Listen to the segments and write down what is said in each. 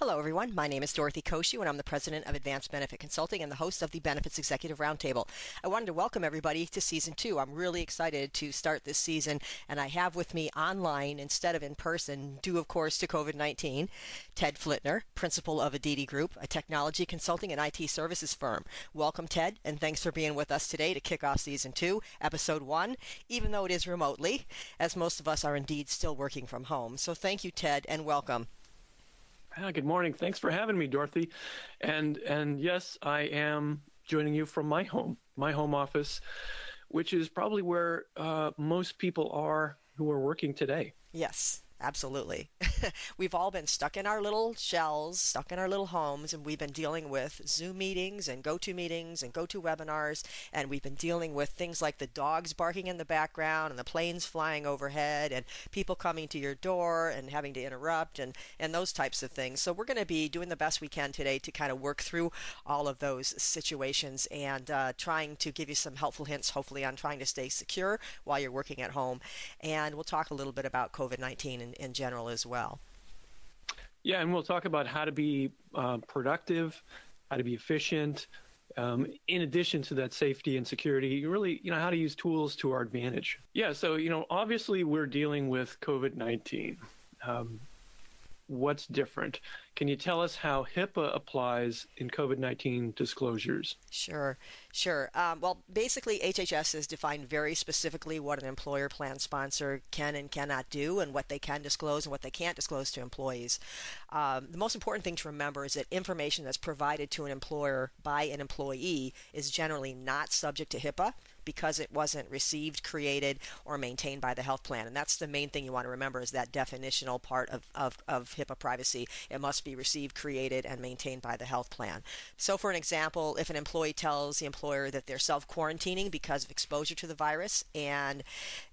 Hello, everyone. My name is Dorothy Cociu, and I'm the president of Advanced Benefit Consulting and the host of the Benefits Executive Roundtable. I wanted to welcome everybody to season two. I'm really excited to start this season, and I have with me online instead of in person, due, of course, to COVID 19, Ted Flittner, principal of Aditi Group, a technology consulting and IT services firm. Welcome, Ted, and thanks for being with us today to kick off season two, episode one, even though it is remotely, as most of us are indeed still working from home. So thank you, Ted, and welcome. Ah, good morning. Thanks for having me, Dorothy. And and yes, I am joining you from my home, my home office, which is probably where uh, most people are who are working today. Yes. Absolutely. we've all been stuck in our little shells, stuck in our little homes, and we've been dealing with Zoom meetings and go to meetings and go to webinars. And we've been dealing with things like the dogs barking in the background and the planes flying overhead and people coming to your door and having to interrupt and, and those types of things. So we're going to be doing the best we can today to kind of work through all of those situations and uh, trying to give you some helpful hints, hopefully, on trying to stay secure while you're working at home. And we'll talk a little bit about COVID 19 in, in general as well. Yeah, and we'll talk about how to be uh, productive, how to be efficient. Um, in addition to that safety and security, really, you know, how to use tools to our advantage. Yeah, so you know, obviously we're dealing with COVID nineteen. Um, what's different. Can you tell us how HIPAA applies in COVID 19 disclosures? Sure, sure. Um, well, basically, HHS has defined very specifically what an employer plan sponsor can and cannot do, and what they can disclose and what they can't disclose to employees. Um, the most important thing to remember is that information that's provided to an employer by an employee is generally not subject to HIPAA because it wasn't received, created, or maintained by the health plan. And that's the main thing you want to remember is that definitional part of, of, of HIPAA privacy. It must be received, created, and maintained by the health plan. So, for an example, if an employee tells the employer that they're self quarantining because of exposure to the virus and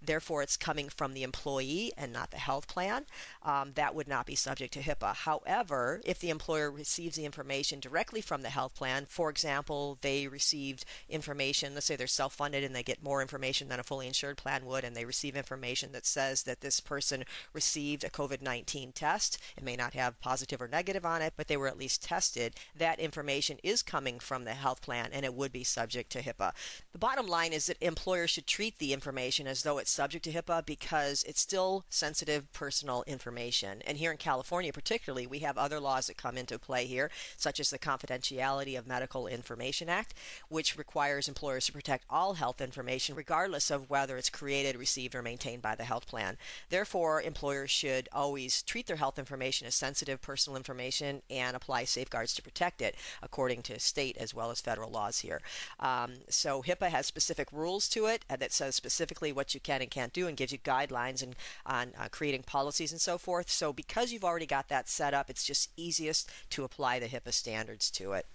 therefore it's coming from the employee and not the health plan, um, that would not be subject to HIPAA. However, if the employer receives the information directly from the health plan, for example, they received information, let's say they're self funded and they get more information than a fully insured plan would, and they receive information that says that this person received a COVID 19 test. It may not have positive or negative on it, but they were at least tested. That information is coming from the health plan and it would be subject to HIPAA. The bottom line is that employers should treat the information as though it's subject to HIPAA because it's still sensitive personal information. And here in California, particularly, we have other laws that come into play here, such as the Confidentiality of Medical Information Act, which requires employers to protect all health health information, regardless of whether it's created, received, or maintained by the health plan. Therefore, employers should always treat their health information as sensitive personal information and apply safeguards to protect it, according to state as well as federal laws here. Um, so, HIPAA has specific rules to it that says specifically what you can and can't do and gives you guidelines and, on uh, creating policies and so forth. So, because you've already got that set up, it's just easiest to apply the HIPAA standards to it.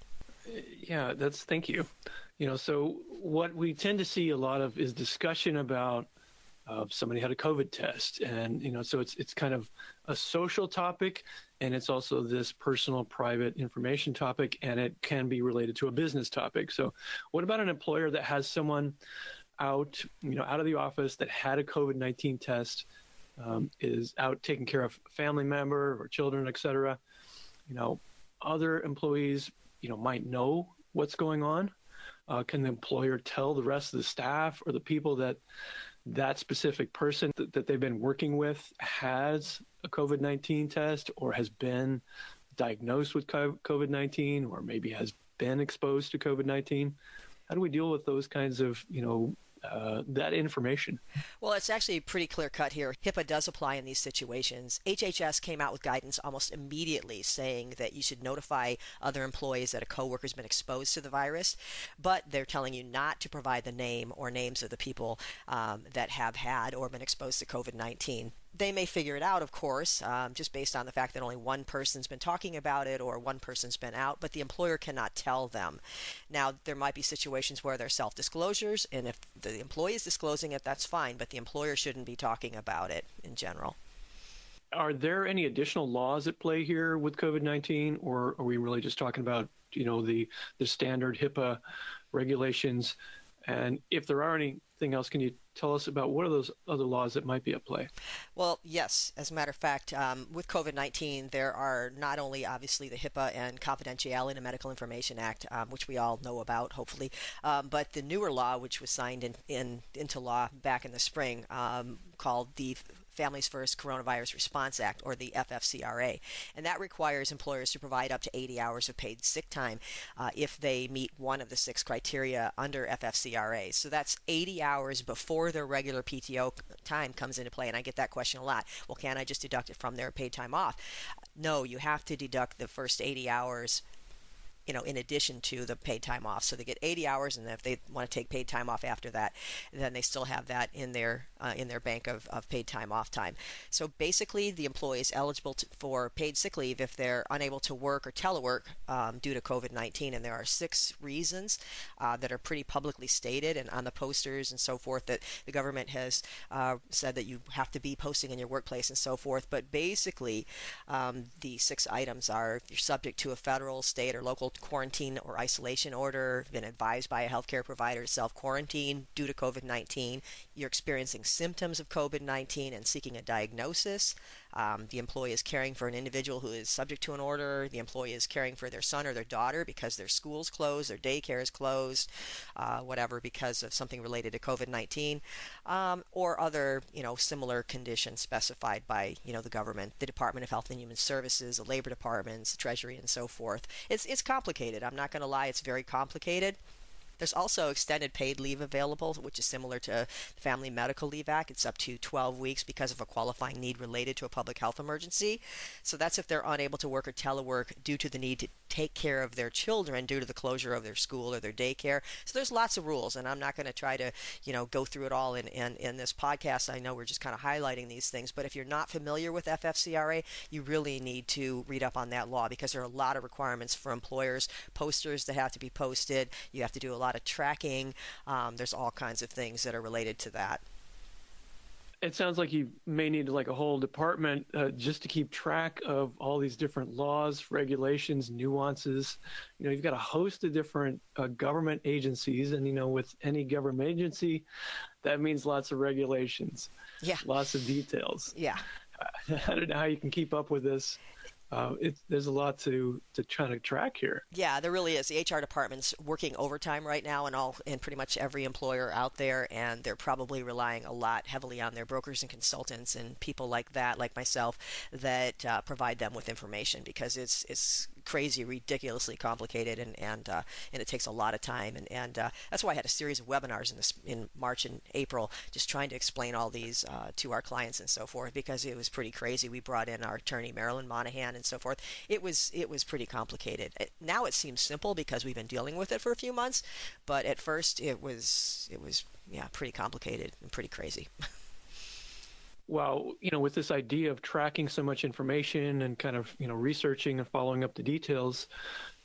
Yeah, that's thank you. You know, so what we tend to see a lot of is discussion about uh, somebody had a COVID test, and you know, so it's it's kind of a social topic, and it's also this personal, private information topic, and it can be related to a business topic. So, what about an employer that has someone out, you know, out of the office that had a COVID nineteen test, um, is out taking care of family member or children, et cetera? You know, other employees, you know, might know what's going on uh, can the employer tell the rest of the staff or the people that that specific person that, they've been working with has a COVID 19 test or has been diagnosed with COVID 19 or maybe has been exposed to COVID 19? How do we deal with those kinds of, you know, uh, that information. Well, it's actually pretty clear cut here. HIPAA does apply in these situations. HHS came out with guidance almost immediately saying that you should notify other employees that a coworker's been exposed to the virus, but they're telling you not to provide the name or names of the people um, that have had or been exposed to COVID 19. They may figure it out, of course, um, just based on the fact that only one person's been talking about it or one person's been out, but the employer cannot tell them. Now, there might be situations where there's self disclosures, and if the employee is disclosing it, that's fine, but the employer shouldn't be talking about it in general. Are there any additional laws at play here with COVID 19, or are we really just talking about you know the the standard HIPAA regulations? And if there are anything else, can you tell us about what are those other laws that might be at play? Well, yes. As a matter of fact, um, with COVID 19, there are not only obviously the HIPAA and Confidentiality and Medical Information Act, um, which we all know about, hopefully, um, but the newer law, which was signed in, in, into law back in the spring, um, called the Families First Coronavirus Response Act, or the FFCRA. And that requires employers to provide up to 80 hours of paid sick time uh, if they meet one of the six criteria under FFCRA. So that's 80 hours before their regular PTO time comes into play. And I get that question a lot. Well, can't I just deduct it from their paid time off? No, you have to deduct the first 80 hours you know, in addition to the paid time off. So they get 80 hours, and if they want to take paid time off after that, then they still have that in their uh, in their bank of, of paid time off time. So basically, the employee is eligible to, for paid sick leave if they're unable to work or telework um, due to COVID-19, and there are six reasons uh, that are pretty publicly stated and on the posters and so forth that the government has uh, said that you have to be posting in your workplace and so forth. But basically, um, the six items are if you're subject to a federal, state, or local quarantine or isolation order, been advised by a healthcare provider to self quarantine due to COVID 19, you're experiencing symptoms of COVID 19 and seeking a diagnosis. Um, the employee is caring for an individual who is subject to an order. The employee is caring for their son or their daughter because their school's closed, their daycare is closed, uh, whatever, because of something related to COVID 19, um, or other, you know, similar conditions specified by, you know, the government, the Department of Health and Human Services, the Labor Departments, the Treasury, and so forth. It's, it's complicated. I'm not going to lie, it's very complicated. There's also extended paid leave available, which is similar to the Family Medical Leave Act. It's up to 12 weeks because of a qualifying need related to a public health emergency. So that's if they're unable to work or telework due to the need to take care of their children due to the closure of their school or their daycare. So there's lots of rules, and I'm not going to try to, you know, go through it all in, in, in this podcast. I know we're just kind of highlighting these things, but if you're not familiar with FFCRA, you really need to read up on that law because there are a lot of requirements for employers, posters that have to be posted. You have to do a lot lot of tracking. Um, there's all kinds of things that are related to that. It sounds like you may need like a whole department uh, just to keep track of all these different laws, regulations, nuances. You know, you've got a host of different uh, government agencies, and you know, with any government agency, that means lots of regulations. Yeah. Lots of details. Yeah. I don't know how you can keep up with this uh, it, there's a lot to to try to track here. Yeah, there really is. The HR department's working overtime right now, and all and pretty much every employer out there, and they're probably relying a lot heavily on their brokers and consultants and people like that, like myself, that uh, provide them with information because it's it's crazy, ridiculously complicated, and and uh, and it takes a lot of time. And and uh, that's why I had a series of webinars in this in March and April, just trying to explain all these uh, to our clients and so forth, because it was pretty crazy. We brought in our attorney Marilyn Monahan and so forth. It was it was pretty complicated. It, now it seems simple because we've been dealing with it for a few months, but at first it was it was yeah pretty complicated and pretty crazy. well, you know, with this idea of tracking so much information and kind of, you know, researching and following up the details,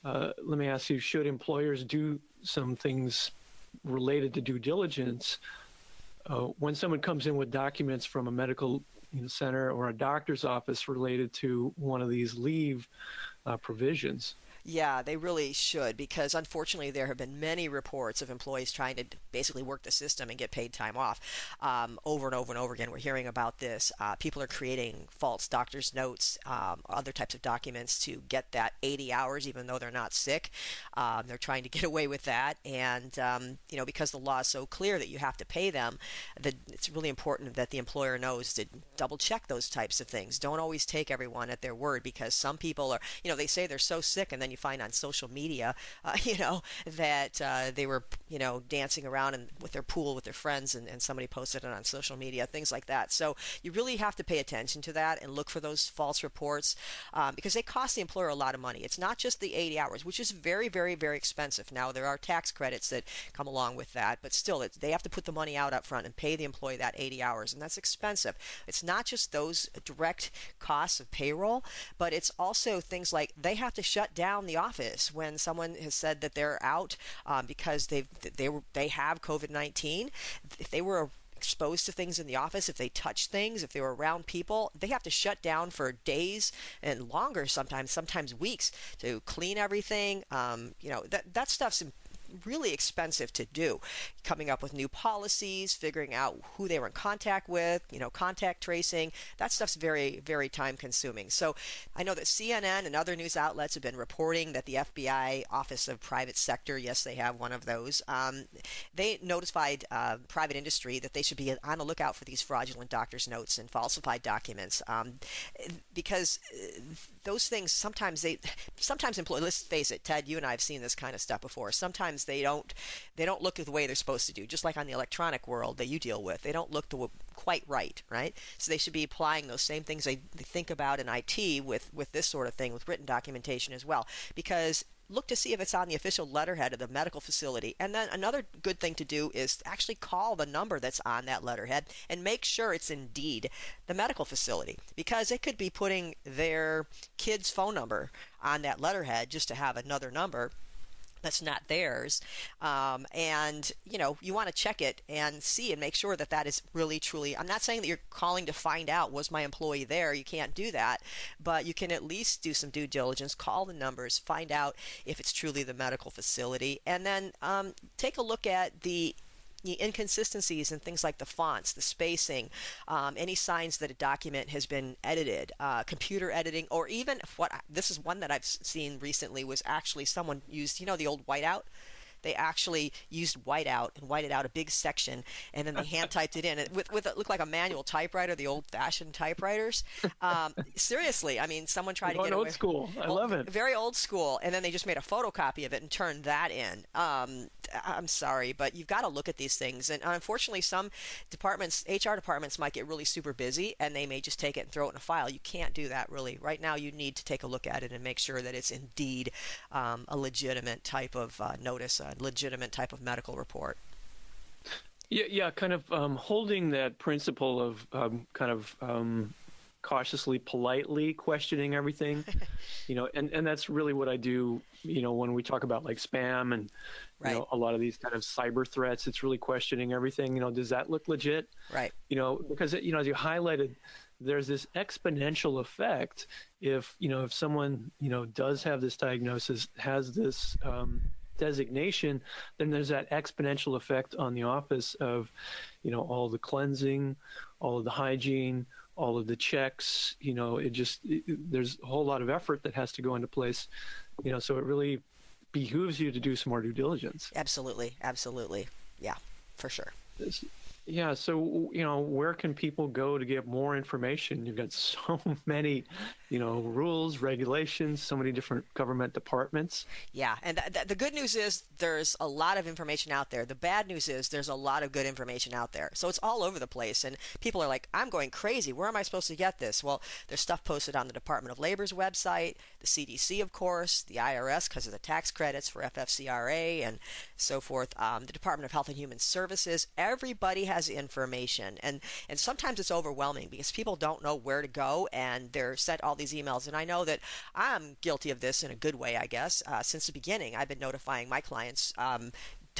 uh, let me ask you: Should employers do some things related to due diligence uh, when someone comes in with documents from a medical you know, center or a doctor's office related to one of these leave uh, provisions? Yeah, they really should because unfortunately there have been many reports of employees trying to basically work the system and get paid time off. Um, over and over and over again, we're hearing about this. Uh, people are creating false doctor's notes, um, other types of documents to get that 80 hours, even though they're not sick. Um, they're trying to get away with that, and um, you know because the law is so clear that you have to pay them, it's really important that the employer knows to double check those types of things. Don't always take everyone at their word because some people are, you know, they say they're so sick and then you find on social media, uh, you know, that uh, they were, you know, dancing around and with their pool with their friends and, and somebody posted it on social media, things like that. So you really have to pay attention to that and look for those false reports um, because they cost the employer a lot of money. It's not just the 80 hours, which is very, very, very expensive. Now, there are tax credits that come along with that, but still, it, they have to put the money out up front and pay the employee that 80 hours, and that's expensive. It's not just those direct costs of payroll, but it's also things like they have to shut down the office when someone has said that they're out um, because they've they were they have COVID 19. If they were exposed to things in the office, if they touch things, if they were around people, they have to shut down for days and longer sometimes, sometimes weeks to clean everything. Um, you know, that, that stuff's really expensive to do. Coming up with new policies, figuring out who they were in contact with, you know, contact tracing, that stuff's very, very time consuming. So I know that CNN and other news outlets have been reporting that the FBI Office of Private Sector, yes, they have one of those, um, they notified uh, private industry that they should be on the lookout for these fraudulent doctor's notes and falsified documents um, because uh, those things sometimes they sometimes employ let's face it ted you and i have seen this kind of stuff before sometimes they don't they don't look the way they're supposed to do just like on the electronic world that you deal with. They don't look the quite right right? So they should be applying those same things they, they think about in it with with this sort of thing with written documentation as well. Because look to see if it's on the official letterhead of the medical facility. And then another good thing to do is actually call the number that's on that letterhead and make sure it's indeed the medical facility. Because it could be putting their kid's phone number on that letterhead just to have another number that's not theirs. Um, and, you know, you want to check it and see and make sure that that is really truly. I'm not saying that you're calling to find out was my employee there. You can't do that. But you can at least do some due diligence, call the numbers, find out if it's truly the medical facility, and then um, take a look at the the inconsistencies in things like the fonts, the spacing, um, any signs that a document has been edited, uh, computer editing, or even what this is one that I've seen recently was actually someone used, you know, the old whiteout they actually used whiteout and whited out a big section, and then they hand typed it in it with with it looked like a manual typewriter, the old fashioned typewriters. Um, seriously, I mean, someone tried to get old away. school. I old, love it. Very old school, and then they just made a photocopy of it and turned that in. Um, I'm sorry, but you've got to look at these things, and unfortunately, some departments, HR departments, might get really super busy, and they may just take it and throw it in a file. You can't do that really. Right now, you need to take a look at it and make sure that it's indeed um, a legitimate type of uh, notice, uh, legitimate type of medical report. Yeah, yeah, kind of um, holding that principle of um, kind of um, cautiously, politely questioning everything, you know, and, and that's really what I do, you know, when we talk about like spam and, right. you know, a lot of these kind of cyber threats, it's really questioning everything, you know, does that look legit? Right. You know, because, you know, as you highlighted, there's this exponential effect if, you know, if someone, you know, does have this diagnosis, has this, um, designation, then there's that exponential effect on the office of, you know, all the cleansing, all of the hygiene, all of the checks. You know, it just it, there's a whole lot of effort that has to go into place. You know, so it really behooves you to do some more due diligence. Absolutely, absolutely, yeah, for sure. Yeah. So, you know, where can people go to get more information? You've got so many, you know, rules, regulations, so many different government departments. Yeah. And th- th- the good news is there's a lot of information out there. The bad news is there's a lot of good information out there. So it's all over the place. And people are like, I'm going crazy. Where am I supposed to get this? Well, there's stuff posted on the Department of Labor's website, the CDC, of course, the IRS because of the tax credits for FFCRA and so forth, um, the Department of Health and Human Services. Everybody has information, and and sometimes it's overwhelming because people don't know where to go, and they're sent all these emails. And I know that I'm guilty of this in a good way, I guess. Uh, since the beginning, I've been notifying my clients. Um,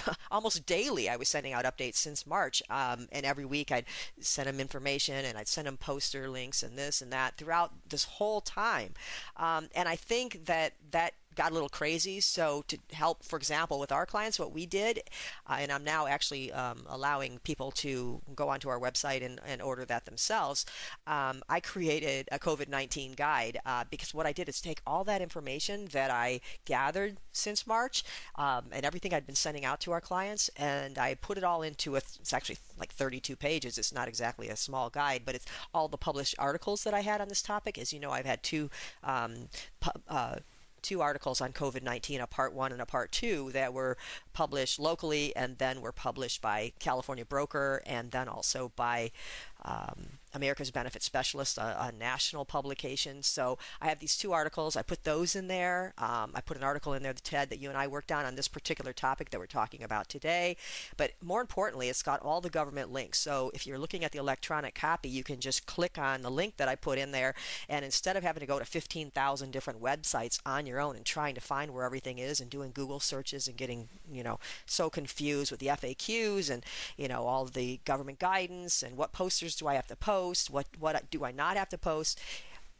almost daily I was sending out updates since March. Um, and every week I'd send them information and I'd send them poster links and this and that throughout this whole time. Um, and I think that that got a little crazy. So to help, for example, with our clients, what we did, uh, and I'm now actually um, allowing people to go onto our website and, and order that themselves. Um, I created a COVID-19 guide uh, because what I did is take all that information that I gathered since March um, and everything I'd been sending out to our clients, and I put it all into a. It's actually like 32 pages. It's not exactly a small guide, but it's all the published articles that I had on this topic. As you know, I've had two um, pu- uh, two articles on COVID 19, a part one and a part two, that were published locally and then were published by California Broker and then also by um, America's Benefit Specialist, a, a, national publication. So I have these two articles. I put those in there. Um, I put an article in there, Ted, that you and I worked on on this particular topic that we're talking about today. But more importantly, it's got all the government links. So if you're looking at the electronic copy, you can just click on the link that I put in there. And instead of having to go to 15,000 different websites on your own and trying to find where everything is and doing Google searches and getting, you know, so confused with the FAQs and, you know, all the government guidance and what posters do I have to post? What what do I not have to post?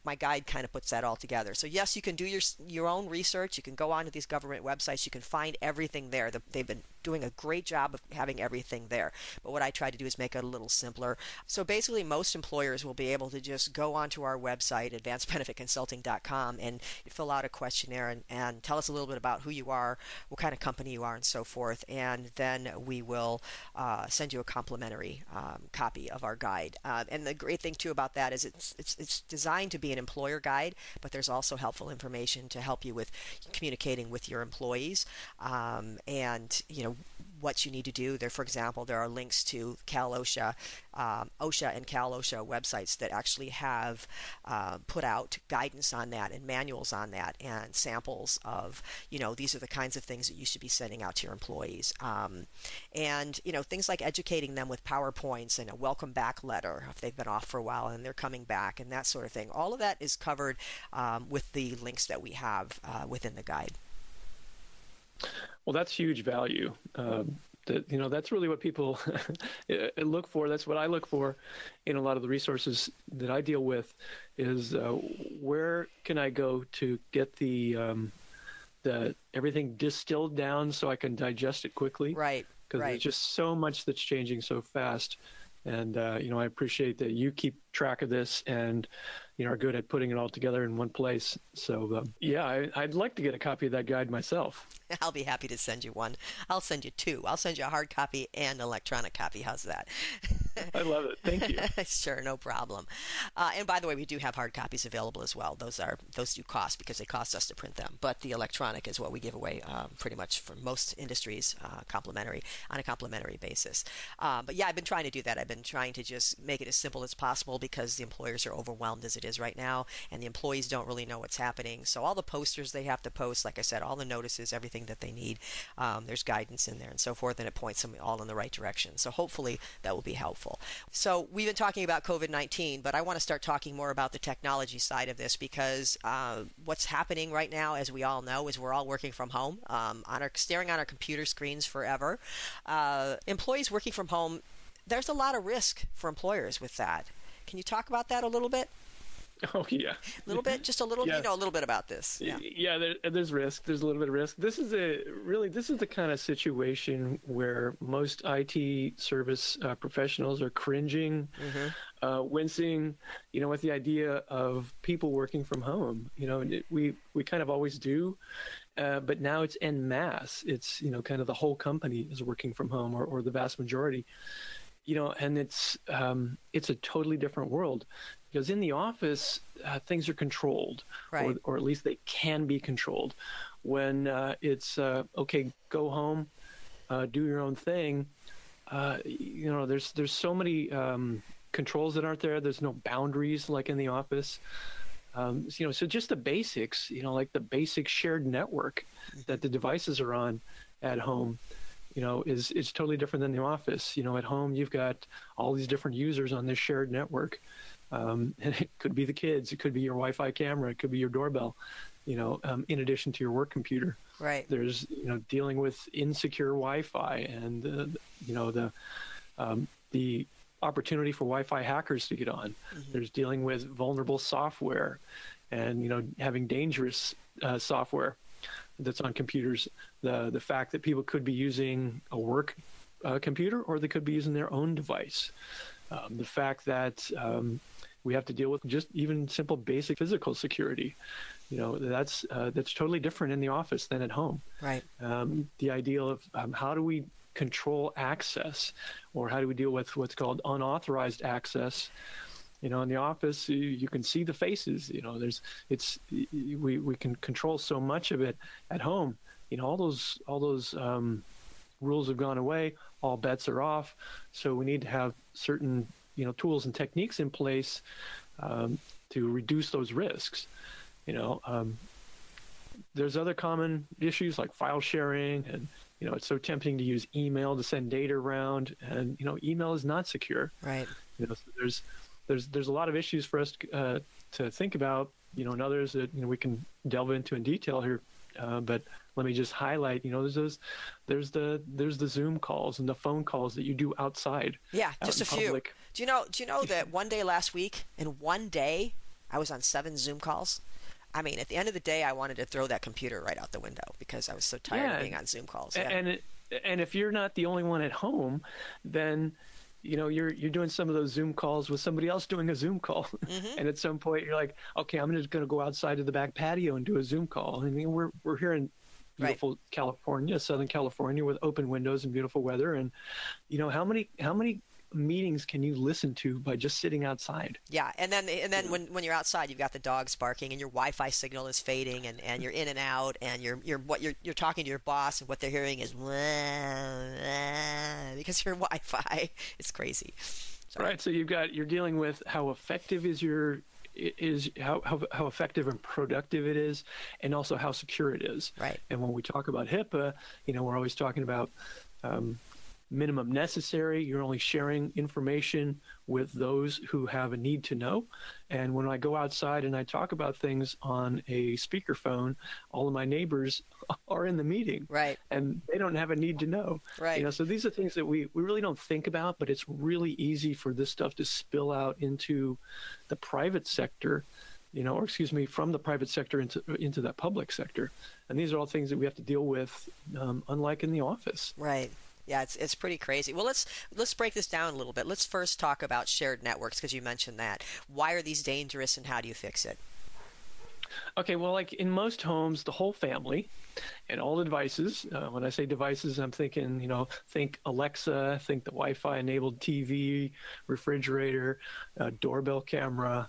My guide kind of puts that all together. So yes, you can do your your own research. You can go onto these government websites. You can find everything there. They've been doing a great job of having everything there. But what I try to do is make it a little simpler. So basically, most employers will be able to just go onto our website, advancedbenefitconsulting.com, and fill out a questionnaire and, and tell us a little bit about who you are, what kind of company you are, and so forth. And then we will uh, send you a complimentary um, copy of our guide. Uh, and the great thing too about that is it's, it's it's designed to be an employer guide, but there's also helpful information to help you with communicating with your employees. Um, and you know what you need to do. There, for example, there are links to Cal OSHA, um, OSHA and Cal OSHA websites that actually have uh, put out guidance on that and manuals on that and samples of, you know, these are the kinds of things that you should be sending out to your employees. Um, and, you know, things like educating them with PowerPoints and a welcome back letter if they've been off for a while and they're coming back and that sort of thing. All of that is covered um, with the links that we have uh, within the guide. Well, that's huge value. Uh, that you know that's really what people look for. That's what I look for in a lot of the resources that I deal with. Is uh, where can I go to get the um, the everything distilled down so I can digest it quickly? Right. Because right. there's just so much that's changing so fast. And uh, you know, I appreciate that you keep track of this and you know are good at putting it all together in one place. So um, yeah, I, I'd like to get a copy of that guide myself. I'll be happy to send you one. I'll send you two. I'll send you a hard copy and electronic copy. How's that? I love it. Thank you. sure, no problem. Uh, and by the way, we do have hard copies available as well. Those are those do cost because they cost us to print them. But the electronic is what we give away um, pretty much for most industries, uh, complimentary on a complimentary basis. Uh, but yeah, I've been trying to do that. I've been trying to just make it as simple as possible because the employers are overwhelmed as it is right now, and the employees don't really know what's happening. So all the posters they have to post, like I said, all the notices, everything that they need, um, there's guidance in there and so forth, and it points them all in the right direction. So hopefully that will be helpful. So we've been talking about COVID 19, but I want to start talking more about the technology side of this because uh, what's happening right now, as we all know, is we're all working from home, um, on our staring on our computer screens forever. Uh, employees working from home there's a lot of risk for employers with that. Can you talk about that a little bit? Oh yeah, a little bit, just a little, yes. you know, a little bit about this. Yeah, yeah. There, there's risk. There's a little bit of risk. This is a really, this is the kind of situation where most IT service uh, professionals are cringing, mm-hmm. uh, wincing, you know, with the idea of people working from home. You know, it, we we kind of always do. Uh, but now it's en masse. It's you know kind of the whole company is working from home, or, or the vast majority you know, and it's um, it's a totally different world because in the office uh, things are controlled, right. or, or at least they can be controlled. When uh, it's uh, okay, go home, uh, do your own thing. Uh, you know, there's there's so many um, controls that aren't there. There's no boundaries like in the office. Um, you know, so just the basics. You know, like the basic shared network that the devices are on at home you know, is is totally different than the office. You know, at home you've got all these different users on this shared network. Um, and it could be the kids, it could be your Wi-Fi camera, it could be your doorbell. You know, um, in addition to your work computer. Right. There's you know dealing with insecure Wi-Fi and uh, you know the um, the opportunity for Wi-Fi hackers to get on. Mm-hmm. There's dealing with vulnerable software and you know having dangerous uh, software that's on computers. The the fact that people could be using a work uh, computer or they could be using their own device. Um, the fact that um, we have to deal with just even simple basic physical security. You know that's uh, that's totally different in the office than at home. Right. Um, the idea of um, how do we control access, or how do we deal with what's called unauthorized access You know, in the office, you, you can see the faces. You know, there's it's we we can control so much of it at home. You know, all those all those um, rules have gone away. All bets are off. So we need to have certain you know tools and techniques in place um, to reduce those risks. You know, um, there's other common issues like file sharing and you know it's so tempting to use email to send data around and you know email is not secure right you know so there's there's there's a lot of issues for us uh, to think about you know and others that you know we can delve into in detail here uh, but let me just highlight you know there's those there's the there's the zoom calls and the phone calls that you do outside yeah just a few public. do you know do you know that one day last week in one day i was on seven zoom calls I mean, at the end of the day, I wanted to throw that computer right out the window because I was so tired yeah. of being on Zoom calls. Yeah. And it, and if you're not the only one at home, then you know you're you're doing some of those Zoom calls with somebody else doing a Zoom call, mm-hmm. and at some point you're like, okay, I'm just going to go outside to the back patio and do a Zoom call. I mean, we're we're here in beautiful right. California, Southern California, with open windows and beautiful weather, and you know how many how many meetings can you listen to by just sitting outside? Yeah, and then and then when, when you're outside, you've got the dogs barking, and your Wi-Fi signal is fading, and, and you're in and out, and you're you're what you're you're talking to your boss, and what they're hearing is because your Wi-Fi. It's crazy. Sorry. Right. So you've got you're dealing with how effective is your is how, how, how effective and productive it is and also how secure it is right and when we talk about hipaa you know we're always talking about um, minimum necessary. You're only sharing information with those who have a need to know. And when I go outside and I talk about things on a speakerphone, all of my neighbors are in the meeting. Right. And they don't have a need to know. Right. You know, so these are things that we, we really don't think about, but it's really easy for this stuff to spill out into the private sector you know, or excuse me, from the private sector into into that public sector, and these are all things that we have to deal with, um, unlike in the office. Right. Yeah, it's it's pretty crazy. Well, let's let's break this down a little bit. Let's first talk about shared networks because you mentioned that. Why are these dangerous, and how do you fix it? Okay, well, like in most homes, the whole family and all the devices. Uh, when I say devices, I'm thinking, you know, think Alexa, think the Wi-Fi enabled TV, refrigerator, uh, doorbell camera,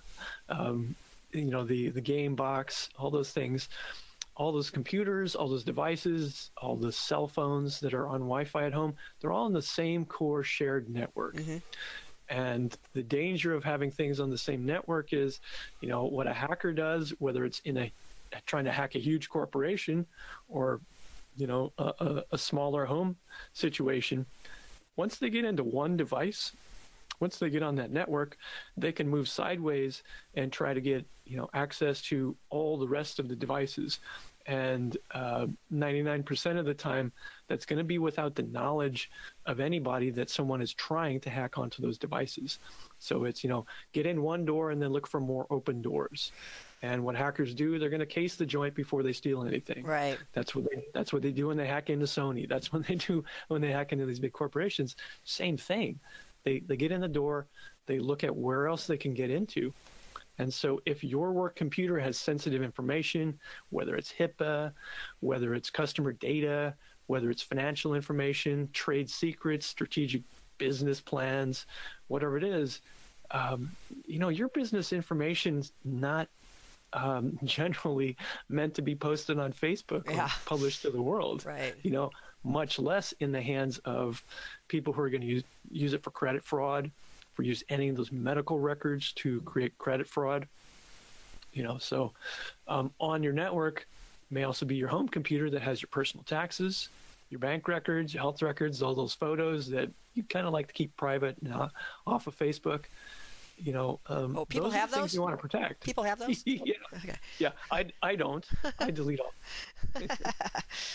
um, you know, the the game box, all those things all those computers, all those devices, all the cell phones that are on Wi-Fi at home, they're all in the same core shared network. Mm-hmm. And the danger of having things on the same network is, you know, what a hacker does, whether it's in a trying to hack a huge corporation or, you know, a, a, a smaller home situation. Once they get into one device, once they get on that network, they can move sideways and try to get you know access to all the rest of the devices. And uh, 99% of the time, that's going to be without the knowledge of anybody that someone is trying to hack onto those devices. So it's you know get in one door and then look for more open doors. And what hackers do, they're going to case the joint before they steal anything. Right. That's what they. That's what they do when they hack into Sony. That's what they do when they hack into these big corporations. Same thing. They, they get in the door, they look at where else they can get into. And so, if your work computer has sensitive information, whether it's HIPAA, whether it's customer data, whether it's financial information, trade secrets, strategic business plans, whatever it is, um, you know, your business information's not um, generally meant to be posted on Facebook yeah. or published to the world. Right. You know, much less in the hands of people who are going to use use it for credit fraud, for use any of those medical records to create credit fraud. You know, so um, on your network may also be your home computer that has your personal taxes, your bank records, your health records, all those photos that you kind of like to keep private and off of Facebook you know, um, oh, people those have those. You want to protect. People have those. yeah, okay. yeah. I I don't. I delete all.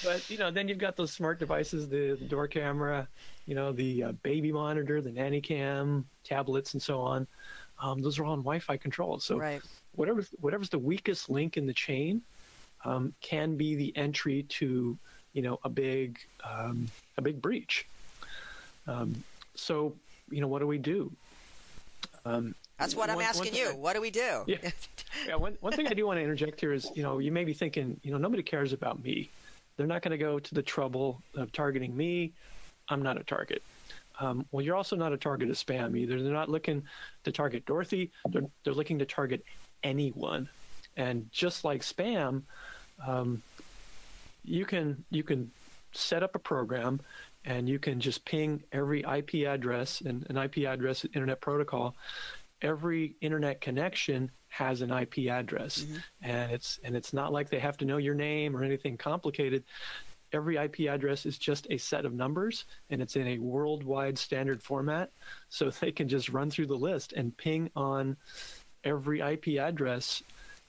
but you know, then you've got those smart devices, the, the door camera, you know, the uh, baby monitor, the nanny cam, tablets, and so on. Um, those are all on Wi-Fi controlled. So right. whatever's whatever's the weakest link in the chain um, can be the entry to you know a big um, a big breach. Um, so you know, what do we do? Um, That's what one, I'm asking you. I, what do we do? Yeah, yeah. One, one thing I do want to interject here is, you know, you may be thinking, you know, nobody cares about me. They're not going to go to the trouble of targeting me. I'm not a target. um, well, you're also not a target of spam either. They're not looking to target Dorothy. They're they're looking to target anyone, and just like spam, um, you can you can set up a program and you can just ping every IP address and an IP address internet protocol. Every internet connection has an IP address, mm-hmm. and it's and it's not like they have to know your name or anything complicated. Every IP address is just a set of numbers, and it's in a worldwide standard format, so they can just run through the list and ping on every IP address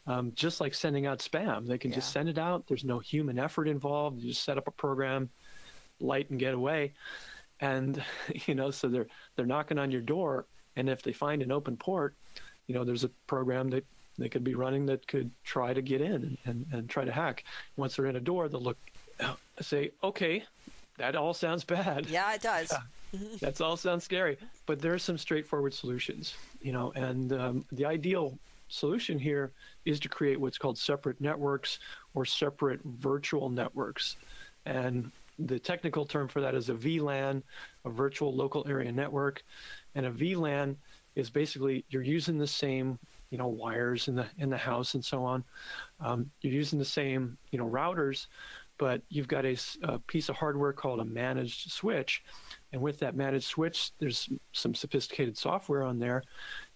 um, just like sending out spam. They can yeah. just send it out. There's no human effort involved. You just set up a program, light and get away. And you know, so they're they're knocking on your door, and if they find an open port, you know, there's a program that they could be running that could try to get in and, and, try to hack. Once they're in a door, they'll look, say, okay, that all sounds bad. Yeah, it does. That's all sounds scary, but there are some straightforward solutions, you know, and um, the ideal solution here is to create what's called separate networks or separate virtual networks. And the technical term for that is a VLAN, a virtual local area network. And a VLAN is basically you're using the same you know wires in the in the house and so on. Um, you're using the same you know routers, but you've got a, a, piece of hardware called a managed switch, and with that managed switch, there's some sophisticated software on there,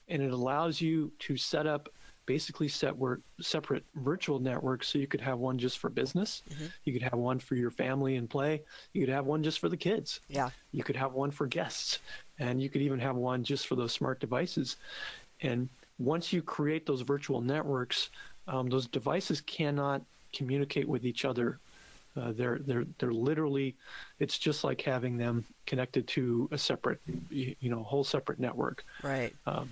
and it allows you to set up basically set work, separate virtual networks so you could have one just for business. Mm-hmm. you could have one for your family and play. You could have one just for the kids. Yeah. You could have one for guests. And you could even have one just for those smart devices. And once you create those virtual networks um, those devices cannot communicate with each other. Uh, they're they're they're literally it's just like having them connected to a separate you know whole separate network. Right. Um,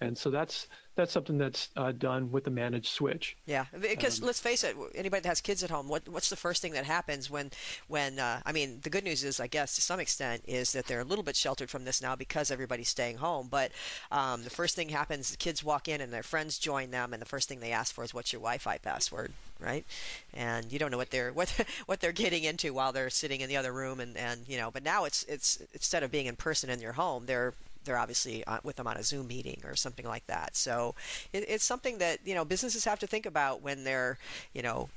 and so that's that's something that's uh, done with the managed switch. Yeah, because um, let's face it, anybody that has kids at home, what what's the first thing that happens when when uh, I mean the good news is I guess to some extent is that they're a little bit sheltered from this now because everybody's staying home. But um, the first thing happens, the kids walk in and their friends join them, and the first thing they ask for is what's your Wi-Fi password, right? And you don't know what they're what what they're getting into while they're sitting in the other room, and and you know. But now it's it's instead of being in person in your home, they're they're obviously uh, with them on a Zoom meeting or something like that. So it, it's something that you know businesses have to think about when they're you know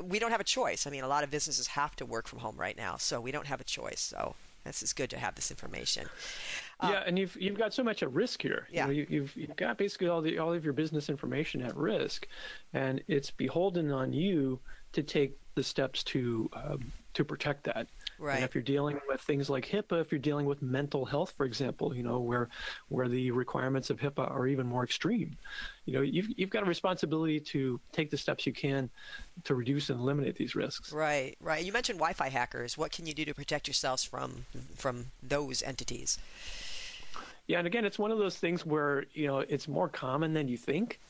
we don't have a choice. I mean, a lot of businesses have to work from home right now, so we don't have a choice. So this is good to have this information. Uh, yeah, and you've you've got so much at risk here. Yeah, you have you've, you've got basically all the all of your business information at risk, and it's beholden on you to take the steps to um, to protect that. Right. And if you're dealing with things like HIPAA, if you're dealing with mental health, for example, you know where where the requirements of HIPAA are even more extreme, you know you've you've got a responsibility to take the steps you can to reduce and eliminate these risks. Right. Right. You mentioned Wi-Fi hackers. What can you do to protect yourselves from from those entities? Yeah, and again, it's one of those things where you know it's more common than you think.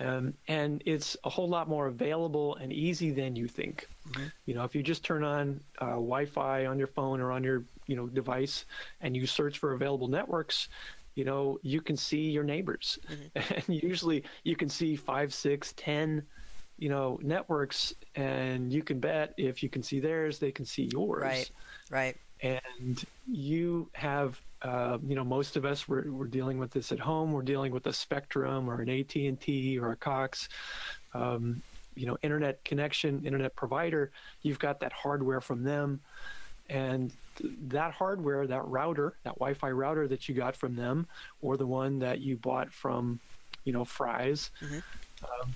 Um, and it's a whole lot more available and easy than you think. Mm-hmm. You know, if you just turn on uh, Wi-Fi on your phone or on your you know device and you search for available networks, you know you can see your neighbors, mm-hmm. and usually you can see five, six, ten, you know networks, and you can bet if you can see theirs, they can see yours. Right. Right. And you have uh, you know, most of us we're, we're dealing with this at home. We're dealing with a Spectrum or an AT and T or a Cox, um, you know, internet connection, internet provider. You've got that hardware from them, and that hardware, that router, that Wi-Fi router that you got from them, or the one that you bought from, you know, Fry's. Mm-hmm. Um,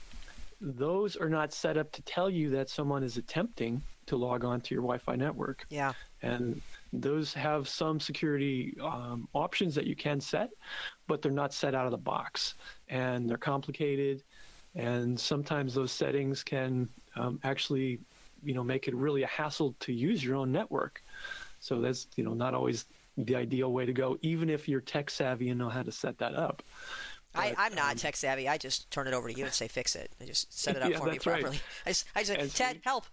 those are not set up to tell you that someone is attempting to log on to your Wi-Fi network. Yeah. And those have some security um, options that you can set, but they're not set out of the box, and they're complicated. And sometimes those settings can um, actually, you know, make it really a hassle to use your own network. So that's you know not always the ideal way to go, even if you're tech savvy and know how to set that up. But, I, am not um, tech savvy. I just turn it over to you and say fix it. I just set it up yeah, for me properly. Right. I just, I just say, Ted, help.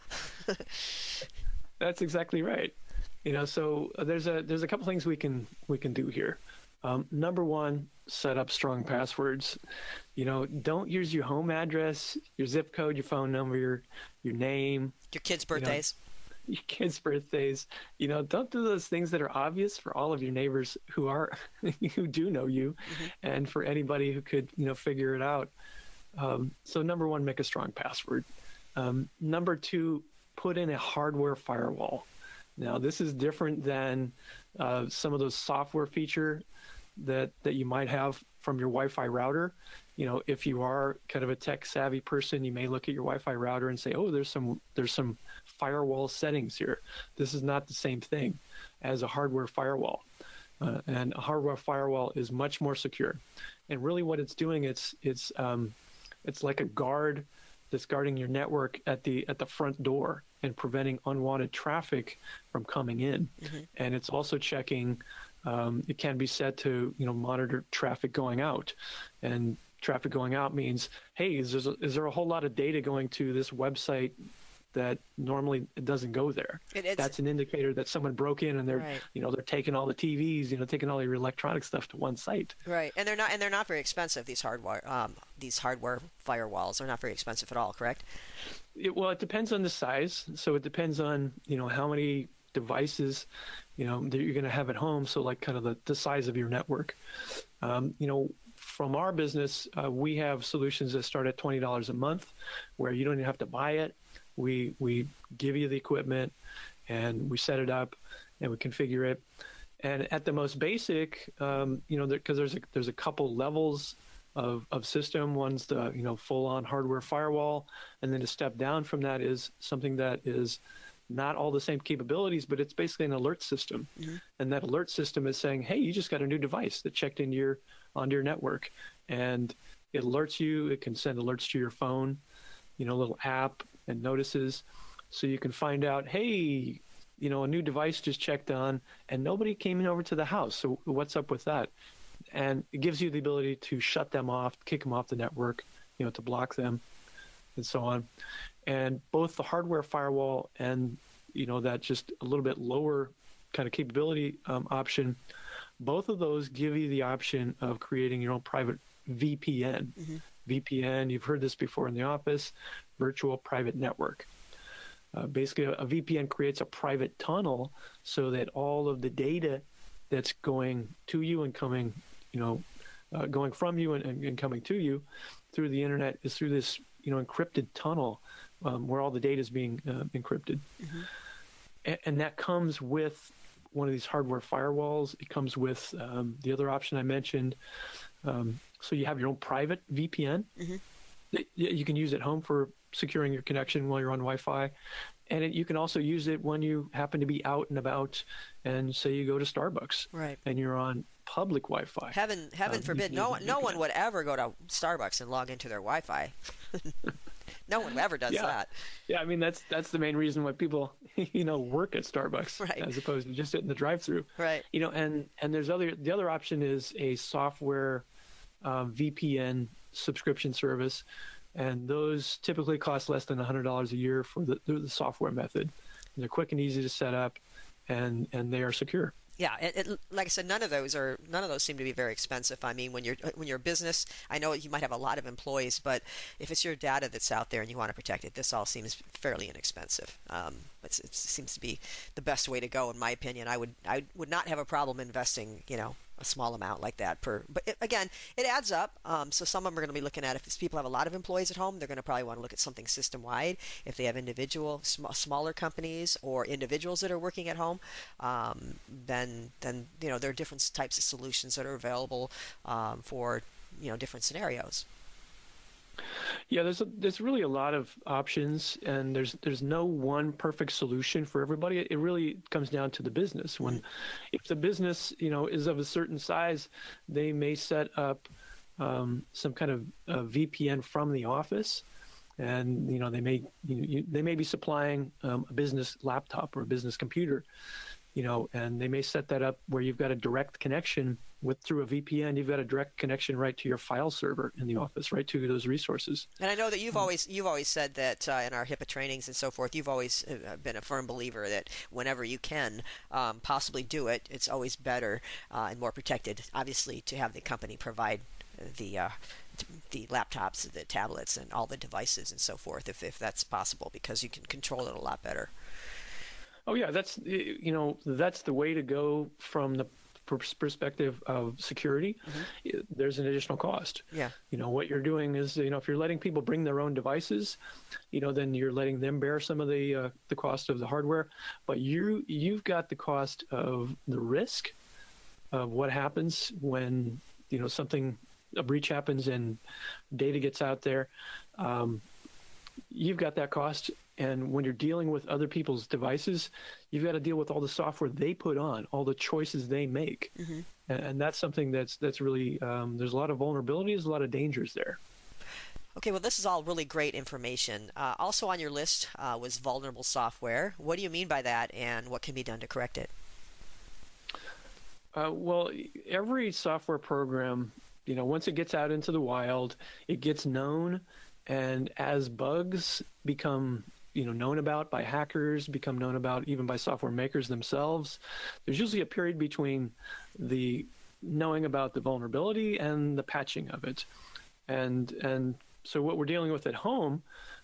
that's exactly right. You know, so uh, there's a there's a couple things we can we can do here. Um, number one, set up strong passwords. You know, don't use your home address, your zip code, your phone number, your your name, your kids' birthdays. You your kids' birthdays, you know, don't do those things that are obvious for all of your neighbors who are who do know you, mm-hmm. and for anybody who could you know figure it out. Um, so number one, make a strong password. Um, number two, put in a hardware firewall. Now this is different than uh, some of those software feature that that you might have from your Wi-Fi router. You know, if you are kind of a tech savvy person, you may look at your Wi-Fi router and say, "Oh, there's some there's some firewall settings here." This is not the same thing as a hardware firewall. Uh, and a hardware firewall is much more secure. And really, what it's doing, it's it's um, it's like a guard that's guarding your network at the at the front door and preventing unwanted traffic from coming in. Mm-hmm. And it's also checking. Um, it can be set to you know monitor traffic going out, and traffic going out means hey, is there, is there a whole lot of data going to this website that normally it doesn't go there. It, That's an indicator that someone broke in and they're right. you know they're taking all the TVs, you know, taking all your electronic stuff to one site. Right, and they're not and they're not very expensive. These hardware um, these hardware firewalls are not very expensive at all. Correct? It, well, it depends on the size. So it depends on you know how many devices you know that you're going to have at home. So like kind of the, the size of your network. Um, you know, from our business, uh, we have solutions that start at twenty dollars a month, where you don't even have to buy it. We we give you the equipment, and we set it up, and we configure it. And at the most basic, um, you know, because there, there's a there's a couple levels of, of system. One's the you know full on hardware firewall, and then a step down from that is something that is not all the same capabilities, but it's basically an alert system. Mm-hmm. And that alert system is saying, hey, you just got a new device that checked into your onto your network, and it alerts you. It can send alerts to your phone, you know, little app and notices, so you can find out, hey, you know, a new device just checked on, and nobody came in over to the house. So what's up with that? And it gives you the ability to shut them off, kick them off the network, you know, to block them, and so on. And both the hardware firewall and you know that just a little bit lower kind of capability um, option both of those give you the option of creating your own private VPN. Mm-hmm. VPN, you've heard this before in the office, virtual private network. Uh, basically, a, a, VPN creates a private tunnel so that all of the data that's going to you and coming, you know, uh, going from you and, and, coming to you through the internet is through this, you know, encrypted tunnel um, where all the data is being uh, encrypted. Mm-hmm. And, and that comes with one of these hardware firewalls. It comes with um, the other option I mentioned. Um, so you have your own private VPN. Mm-hmm. That you can use at home for securing your connection while you're on Wi-Fi, and it, you can also use it when you happen to be out and about, and say you go to Starbucks, right, and you're on public Wi-Fi. Heaven, heaven um, forbid, no, no one would ever go to Starbucks and log into their Wi-Fi. no one ever does yeah. that. Yeah, I mean that's that's the main reason why people you know work at Starbucks right. as opposed to just sitting in the drive-through. Right. You know, and and there's other the other option is a software um, VPN subscription service, and those typically cost less than hundred dollars a year for the, the software method. And they're quick and easy to set up, and and they are secure yeah, it, it, like I said, none of those are none of those seem to be very expensive. I mean, when you're when you're a business, I know you might have a lot of employees, but if it's your data that's out there and you want to protect it, this all seems fairly inexpensive. Um, it seems to be the best way to go, in my opinion. I would I would not have a problem investing, you know, a small amount like that per. But it, again, it adds up. Um, so some of them are going to be looking at if people have a lot of employees at home, they're going to probably want to look at something system wide. If they have individual sm- smaller companies or individuals that are working at home, um, then then you know there are different types of solutions that are available um, for you know different scenarios. Yeah, there's a, there's really a lot of options, and there's there's no one perfect solution for everybody. It really comes down to the business. When if the business you know is of a certain size, they may set up um, some kind of VPN from the office, and you know they may you you, they may be supplying um, a business laptop or a business computer, you know, and they may set that up where you've got a direct connection with through a VPN, you've got a direct connection right to your file server in the office, right to those resources. And I know that you've um, always you've always said that uh, in our HIPAA trainings and so forth, you've always uh, been a firm believer that whenever you can um, possibly do it, it's always better uh, and more protected. Obviously, to have the company provide the uh, the laptops, the tablets, and all the devices and so forth, if if that's possible, because you can control it a lot better. Oh yeah, that's you know that's the way to go from the perspective of security. Mm-hmm. There's an additional cost. Yeah. You know what you're doing is you know if you're letting people bring their own devices, you know then you're letting them bear some of the uh, the cost of the hardware, but you you've got the cost of the risk of what happens when you know something a breach happens and data gets out there. Um, you've got that cost and when you're dealing with other people's devices you've got to deal with all the software they put on all the choices they make. Mm-hmm. and, and, that's something that's that's really um, there's a lot of vulnerabilities a lot of dangers there. Okay well this is all really great information. Uh, also on your list uh, was vulnerable software. What do you mean by that and what can be done to correct it? Uh, well every software program you know once it gets out into the wild it gets known and as bugs become you know known about by hackers, become known about even by software makers themselves, there's usually a period between the knowing about the vulnerability and the patching of it. And and so what we're dealing with at home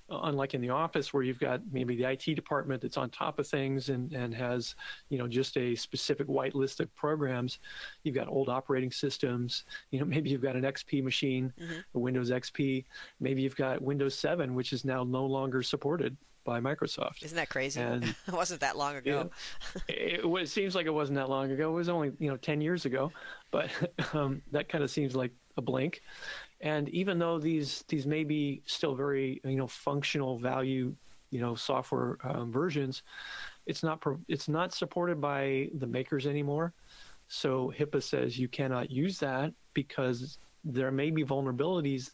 unlike in the office where you've got maybe the IT department that's on top of things and, and has, you know, just a specific white list of programs, you've got old operating systems, you know, maybe you've got an XP machine, mm-hmm. a Windows XP, maybe you've got Windows 7, which is now no longer supported by Microsoft. Isn't that crazy? And, it wasn't that long ago. it, it, it, seems like it wasn't that long ago. It was only, you know, 10 years ago, but um, that kind of seems like a blink. And even though these these may be still very you know functional value you know software um, versions, it's not it's not supported by the makers anymore. So HIPAA says you cannot use that because there may be vulnerabilities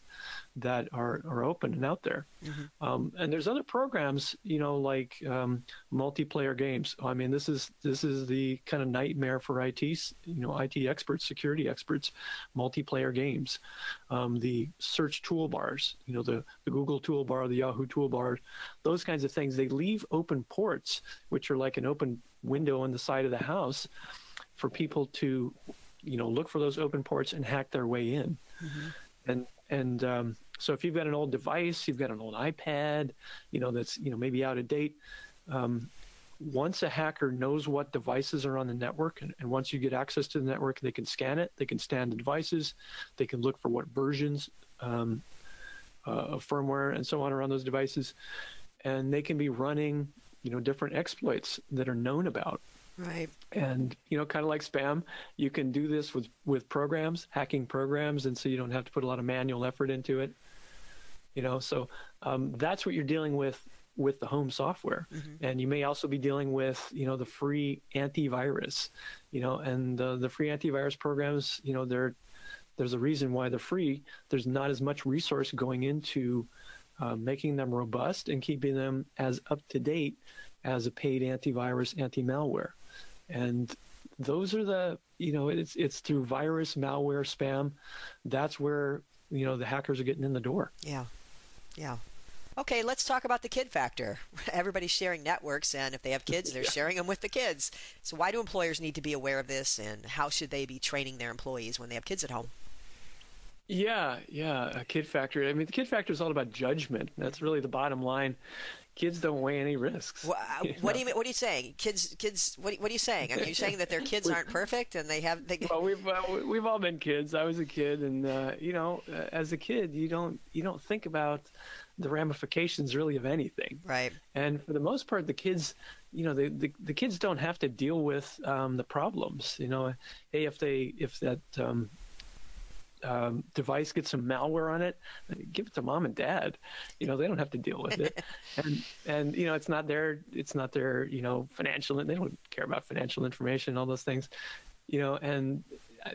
that are, are open and out there. Mm-hmm. Um, and there's other programs, you know, like um, multiplayer games. I mean, this is this is the kind of nightmare for IT, you know, IT experts, security experts. Multiplayer games, um, the search toolbars, you know, the the Google toolbar, the Yahoo toolbar, those kinds of things. They leave open ports, which are like an open window on the side of the house, for people to you know look for those open ports and hack their way in mm-hmm. and and um, so if you've got an old device you've got an old ipad you know that's you know maybe out of date um, once a hacker knows what devices are on the network and, and, once you get access to the network they can scan it they can scan the devices they can look for what versions um, uh, of firmware and so on around those devices and they can be running you know different exploits that are known about Right. And you know, kind of like spam, you can do this with with programs, hacking programs, and so you don't have to put a lot of manual effort into it. You know, so um, that's what you're dealing with with the home software, mm-hmm. and you may also be dealing with you know the free antivirus, you know, and uh, the free antivirus programs, you know, they're there's a reason why they're free. There's not as much resource going into uh, making them robust and keeping them as up to date as a paid antivirus, anti malware and those are the you know it's it's through virus malware spam. That's where you know the hackers are getting in the door. Yeah. Yeah. Okay let's talk about the kid factor. Everybody's sharing networks and if they have kids they're yeah. sharing them with the kids. So why do employers need to be aware of this and how should they be training their employees when they have kids at home? Yeah, yeah, a kid factor. I mean, the kid factor is all about judgment. That's really the bottom line kids don't weigh any risks. What, uh, what do you What are you saying? Kids, kids. What, what are you saying? I mean, you're saying that their kids aren't perfect and they have. They... Well, we've uh, we've all been kids. I was a kid, and uh, you know, uh, as a kid, you don't you don't think about the ramifications really of anything. Right. And for the most part, the kids, you know, the the, the kids don't have to deal with um, the problems. You know, hey, if they if that um, um, device gets some malware on it, give it to mom and dad. You know, they don't have to deal with it, and and you know, it's not their it's not their you know financial. They don't care about financial information, all those things. You know, and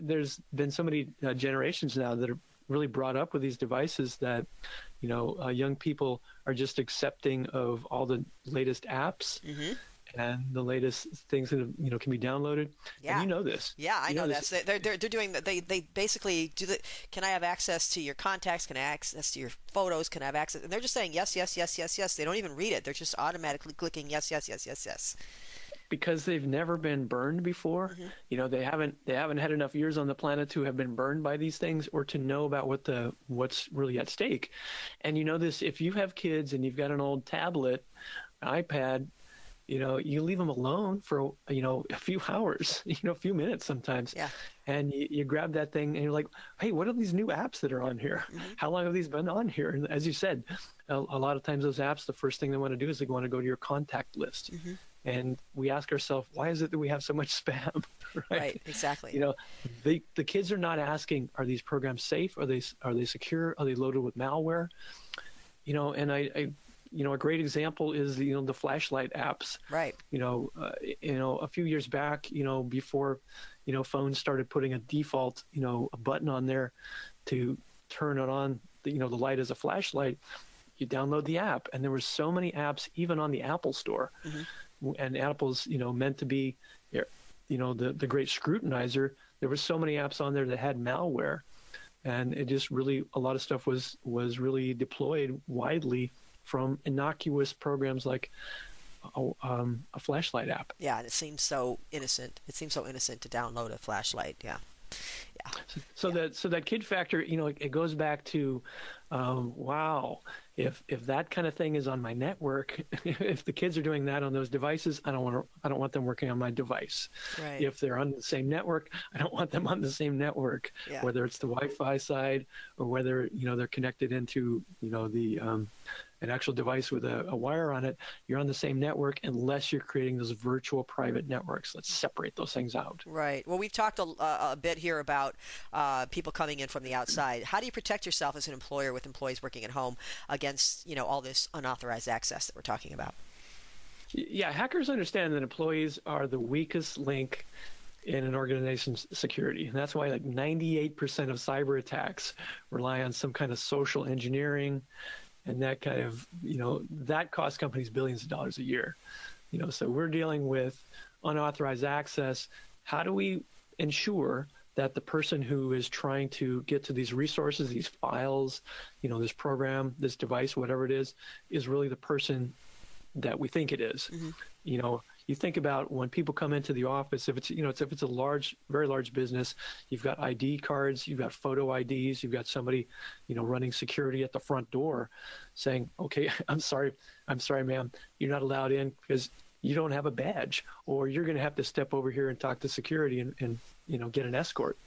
there's been so many uh, generations now that are really brought up with these devices that you know uh, young people are just accepting of all the latest apps. Mm-hmm and the latest things that you know can be downloaded. Yeah, and you know this. Yeah, I you know, know this. They're, they're they're doing they they basically do the. Can I have access to your contacts? Can I access to your photos? Can I have access? And they're just saying yes, yes, yes, yes, yes. They don't even read it. They're just automatically clicking yes, yes, yes, yes, yes. Because they've never been burned before, mm-hmm. you know they haven't they haven't had enough years on the planet to have been burned by these things or to know about what the what's really at stake. And you know this if you have kids and you've got an old tablet, iPad, you know, you leave them alone for you know a few hours, you know, a few minutes sometimes, Yeah. and you, you grab that thing and you're like, hey, what are these new apps that are on here? Mm-hmm. How long have these been on here? And as you said, a, a lot of times those apps, the first thing they want to do is they want to go to your contact list. Mm-hmm. And we ask ourselves, why is it that we have so much spam? right? Right. Exactly. You know, the the kids are not asking, are these programs safe? Are they are they secure? Are they loaded with malware? You know, and I, I you know, a great example is you know the flashlight apps. right. You know, uh, you know, a few years back, you know, before, you know, phones started putting a default, you know, a button on there to turn it on, you know, the light as a flashlight. You download the app, and there were so many apps, even on the Apple Store, and Apple's, you know, meant to be, you know, the the great scrutinizer. There were so many apps on there that had malware, and it just really a lot of stuff was was really deployed widely from innocuous programs like a, um, a flashlight app. Yeah. And it seems so innocent. It seems so innocent to download a flashlight. Yeah. Yeah. So that so that kid factor, you know, it, it goes back to, um, wow, if if that kind of thing is on my network, if the kids are doing that on those devices, I don't want to, I don't want them working on my device. Right. If they're on the same network, I don't want them on the same network. Yeah. Whether it's the Wi-Fi side or whether you know they're connected into you know the um, an actual device with a, a wire on it, you're on the same network unless you're creating those virtual private networks. Let's separate those things out. Right. Well, we've talked a, a bit here about uh, people coming in from the outside. How do you protect yourself as an employer with employees working at home against, you know, all this unauthorized access that we're talking about? Yeah, hackers understand that employees are the weakest link in an organization's security. And that's why like 98% of cyber attacks rely on some kind of social engineering and that kind of, you know, that costs companies billions of dollars a year. You know, so we're dealing with unauthorized access. How do we ensure that the person who is trying to get to these resources, these files, you know, this program, this device, whatever it is, is really the person that we think it is. Mm-hmm. You know, you think about when people come into the office, if it's you know, it's, if it's a large, very large business, you've got ID cards, you've got photo IDs, you've got somebody, you know, running security at the front door, saying, "Okay, I'm sorry, I'm sorry, ma'am, you're not allowed in because you don't have a badge, or you're going to have to step over here and talk to security and, and you know, get an escort."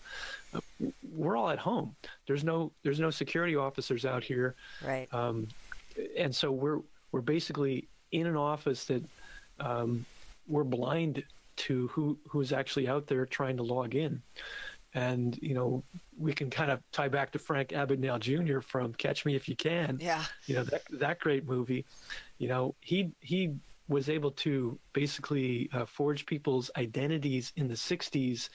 Uh, we're all at home. There's no there's no security officers out here Right. um, and so we're we're basically in an office that um, we're blind to who who's actually out there trying to log in, and you know we can kind of tie back to Frank Abagnale Jr. from Catch Me If You Can. yeah. You know that that great movie. You know he he was able to basically uh, forge people's identities in the 60s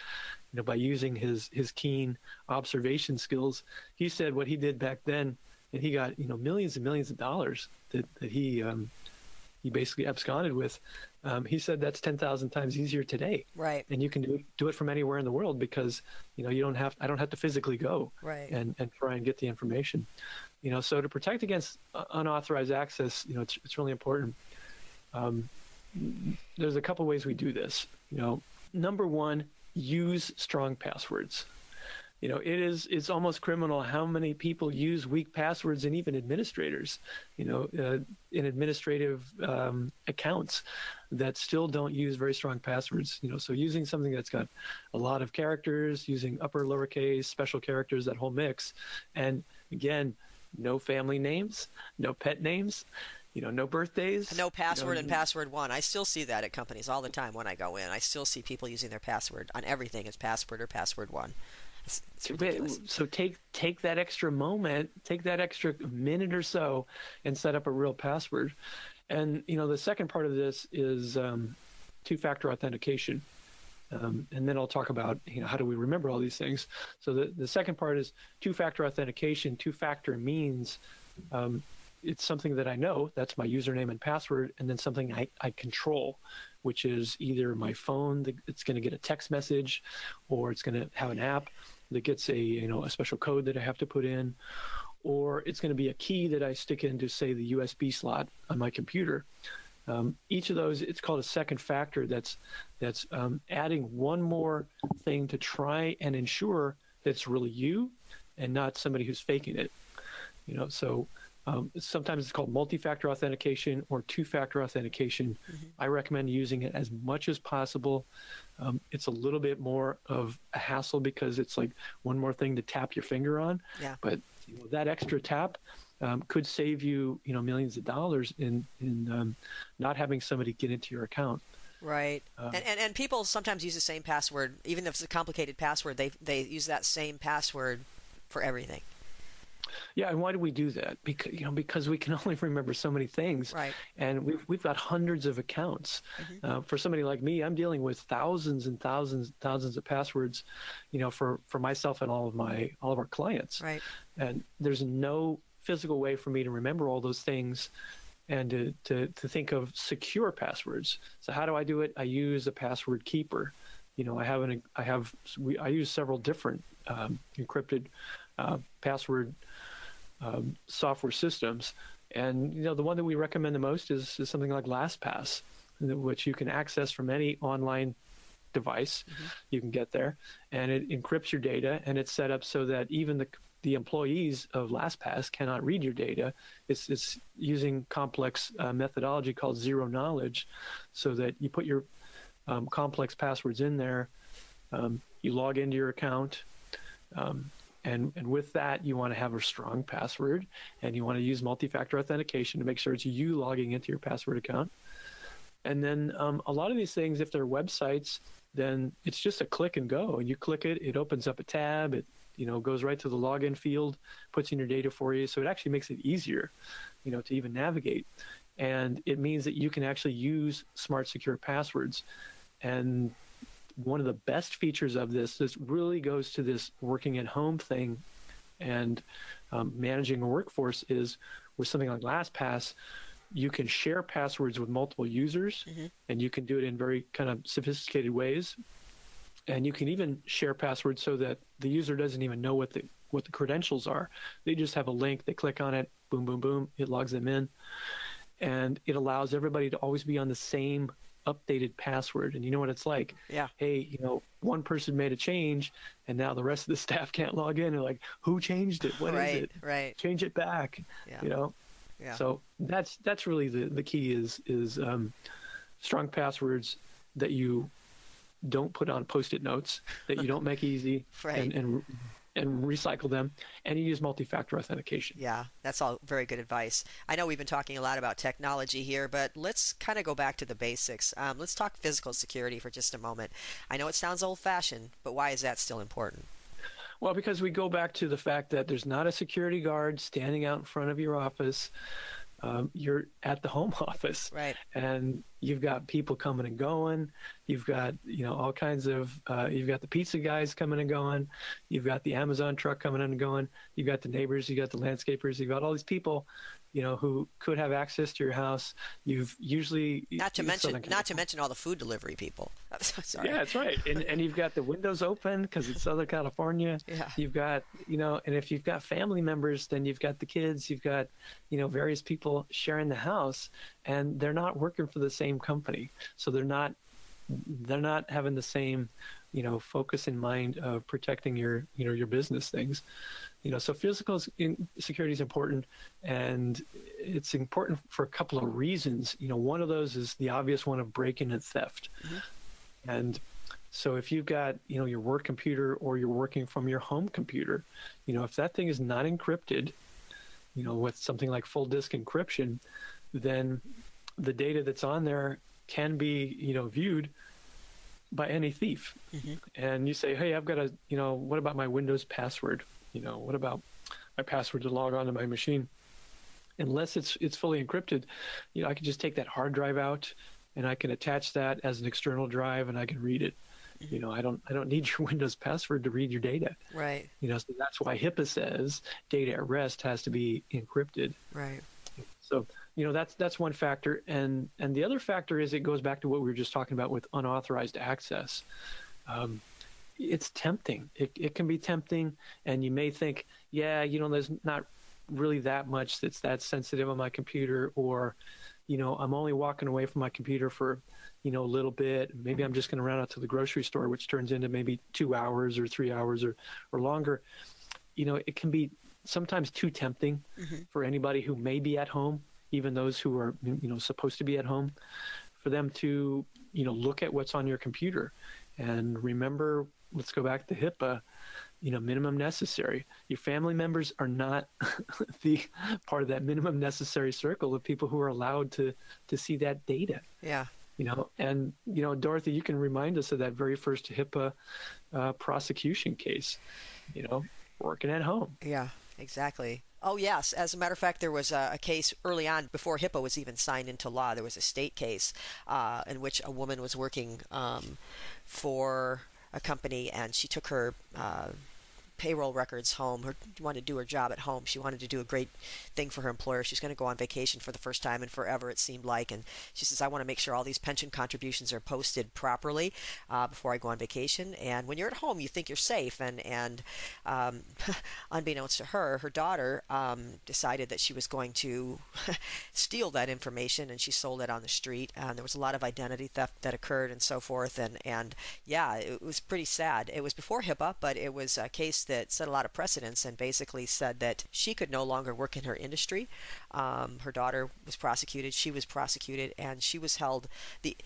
you know by using his his keen observation skills he said what he did back then and he got you know millions and millions of dollars that, that he um, he basically absconded with um, he said that's 10,000 times easier today. Right. and you can do, do it from anywhere in the world because you know you don't have I don't have to physically go Right. and and try and get the information. You know so to protect against unauthorized access you know it's, it's really important. Um, there's a couple ways we do this you know. Number one use strong passwords you know it is it's almost criminal how many people use weak passwords and even administrators you know uh, in administrative um, accounts that still don't use very strong passwords you know so using something that's got a lot of characters using upper lowercase special characters that whole mix and again no family names no pet names you know no birthdays No password know, and password one. I still see that at companies all the time when I go in. I still see people using their password on everything as password or password one. It's, it's ridiculous. So take take that extra moment, take that extra minute or so, and set up a real password. And you know the second part of this is um, two-factor authentication. Um, and then I'll talk about you know how do we remember all these things. So the the second part is two-factor authentication. Two-factor means um, it's something that I know that's my username and password, and then something I, I control, which is either my phone that it's going to get a text message, or it's going to have an app that gets a you know a special code that I have to put in, or it's going to be a key that I stick into say the USB slot on my computer. Um, each of those, it's called a second factor. That's that's um, adding one more thing to try and ensure that it's really you, and not somebody who's faking it. You know, so Um, sometimes it's called multi-factor authentication or two-factor authentication. Mm-hmm. I recommend using it as much as possible. Um, it's a little bit more of a hassle because it's like one more thing to tap your finger on. Yeah. But you know, that extra tap um, could save you, you know, millions of dollars in in um, not having somebody get into your account. Right. Um, and, and and people sometimes use the same password, even if it's a complicated password. They they use that same password for everything. Yeah, and why do we do that? Because you know, because we can only remember so many things, right? And we've we've got hundreds of accounts. Mm-hmm. Uh, for somebody like me, I'm dealing with thousands and thousands, and thousands of passwords, you know, for for myself and all of my all of our clients. Right. And there's no physical way for me to remember all those things and to, to, to think of secure passwords. So how do I do it? I use a password keeper. You know, I have an I have we I use several different um, encrypted uh, password um, software systems. And you know, the one that we recommend the most is, is something like LastPass, which you can access from any online device. Mm-hmm. You can get there, and it encrypts your data, and it's set up so that even the the employees of LastPass cannot read your data. It's, it's using complex uh, methodology called zero knowledge, so that you put your um, complex passwords in there, um, you log into your account, um, and, and with that, you want to have a strong password and you want to use multi factor authentication to make sure it's you logging into your password account. And then um, a lot of these things, if they're websites, then it's just a click and go. And you click it, it opens up a tab, it you know goes right to the login field, puts in your data for you. So it actually makes it easier, you know, to even navigate. And it means that you can actually use smart secure passwords. And one of the best features of this, this really goes to this working at home thing and um, managing a workforce is with something like LastPass, you can share passwords with multiple users mm-hmm. and you can do it in very kind of sophisticated ways. And you can even share passwords so that the user doesn't even know what the what the credentials are. They just have a link, they click on it, boom, boom, boom, it logs them in. And it allows everybody to always be on the same updated password. And you know what it's like? Yeah. Hey, you know, one person made a change and now the rest of the staff can't log in. They're like, who changed it? What right, is it? Right. Change it back. Yeah. You know? Yeah. So that's that's really the, the key is is um, strong passwords that you don't put on post-it notes, that you don't make easy right. and, and and recycle them and you use multi-factor authentication. Yeah that's all very good advice. I know we've been talking a lot about technology here but let's kind of go back to the basics. Um, let's talk physical security for just a moment. I know it sounds old-fashioned but why is that still important? Well because we go back to the fact that there's not a security guard standing out in front of your office um, you're at the home office right. and you've got people coming and going. You've got you know all kinds of uh, you've got the pizza guys coming and going. You've got the amazon truck coming and going. You've got the neighbors. You've got the landscapers. You've got all these people you know who could have access to your house you've usually not to mention not to mention all the food delivery people. Sorry. yeah that's right. And, and you've got the windows open because it's southern california. Yeah. you've got you know and if you've got family members then you've got the kids you've got you know various people sharing the house and they're not working for the same company. So they're not they're not having the same you know focus in mind of protecting your you know your business things. You know so physical security is important and it's important for a couple of reasons. You know one of those is the obvious one of break-in and theft. Mm-hmm. and so if you've got you know your work computer or you're working from your home computer you know if that thing is not encrypted you know with something like full disk encryption then the data that's on there can be you know viewed by any thief. Mm-hmm. and you say hey i've got a you know what about my windows password? You know what about my password to log on to my machine? Unless it's it's fully encrypted you know i can just take that hard drive out and i can attach that as an external drive and i can read it. Mm-hmm. you know i don't i don't need your windows password to read your data. Right. You know so that's why hipaa says data at rest has to be encrypted. Right. So you know that's that's one factor. And and the other factor is it goes back to what we were just talking about with unauthorized access. Um, it's tempting. It, it can be tempting and you may think yeah you know there's not really that much that's that sensitive on my computer or you know i'm only walking away from my computer for you know a little bit. Maybe i'm just going to run out to the grocery store which turns into maybe two hours or three hours or or longer. You know it can be sometimes too tempting mm-hmm. for anybody who may be at home, even those who are you know supposed to be at home, for them to you know look at what's on your computer and remember. Let's go back to HIPAA you know minimum necessary. Your family members are not the part of that minimum necessary circle of people who are allowed to to see that data. Yeah. You know and you know dorothy you can remind us of that very first hipaa uh, prosecution case you know working at home. Yeah exactly Oh, yes. As a matter of fact, there was a, a, case early on before HIPAA was even signed into law. There was a state case uh, in which a woman was working um, for a company and she took her uh, payroll records home. Her wanted to do her job at home. She wanted to do a great thing for her employer. She's going to go on vacation for the first time in forever, it seemed like. And she says, I want to make sure all these pension contributions are posted properly uh, before I go on vacation. And when you're at home, you think you're safe. And, and um, unbeknownst to her, her daughter um, decided that she was going to steal that information and she sold it on the street. And there was a lot of identity theft that occurred and so forth. And, and yeah, it was pretty sad. It was before HIPAA, but it was a case that set a lot of precedents and basically said that she could no longer work in her industry. Um, her daughter was prosecuted, she was prosecuted, and she was held the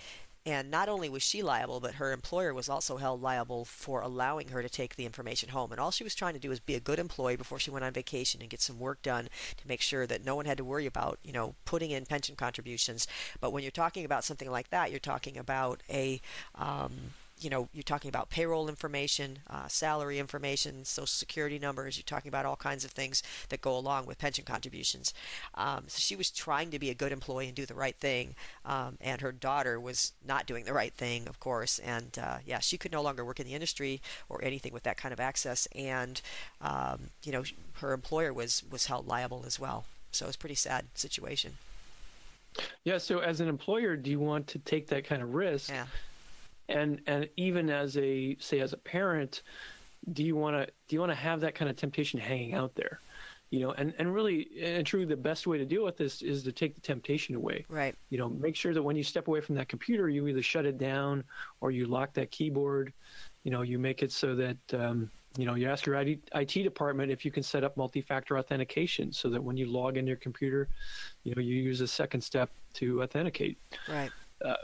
and not only was she liable, but her employer was also held liable for allowing her to take the information home. And all she was trying to do was be a good employee before she went on vacation and get some work done to make sure that no one had to worry about, you know, putting in pension contributions. But when you're talking about something like that, you're talking about a um, you know, you're talking about payroll information, uh, salary information, social security numbers. You're talking about all kinds of things that go along with pension contributions. Um, so she was trying to be a good employee and do the right thing, um, and her daughter was not doing the right thing, of course. And uh, yeah, she could no longer work in the industry or anything with that kind of access. And um, you know, her employer was was held liable as well. So it was a pretty sad situation. Yeah. So as an employer, do you want to take that kind of risk? Yeah and and even as a say as a parent do you want to do you want to have that kind of temptation hanging out there? You know and and really and truly the best way to deal with this is to take the temptation away. Right. You know make sure that when you step away from that computer you either shut it down or you lock that keyboard. You know you make it so that um, you know you ask your IT, department if you can set up multi-factor authentication so that when you log in your computer you know you use a second step to authenticate. Right. Uh,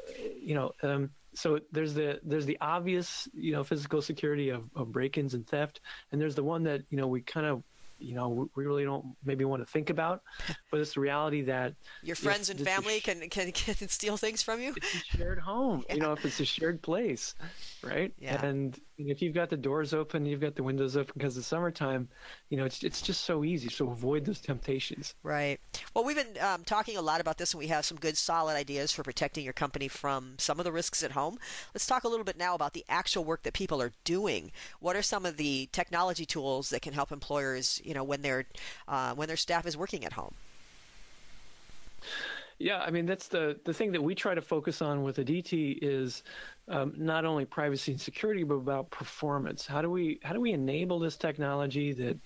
you know um, so there's the there's the obvious you know physical security of, of break-ins and theft and there's the one that you know we kind of you know we really don't maybe want to think about but it's the reality that your friends and family sh- can, can can steal things from you it's a shared home yeah. you know if it's a shared place right yeah. and if you've got the doors open you've got the windows open because it's summertime you know it's it's just so easy so avoid those temptations. Right. Well we've been um, talking a lot about this and we have some good solid ideas for protecting your company from some of the risks at home. Let's talk a little bit now about the actual work that people are doing. What are some of the technology tools that can help employers you know when their uh, when their staff is working at home yeah, I mean that's the the thing that we try to focus on with Aditi is um, not only privacy and security, but about performance. How do we how do we enable this technology that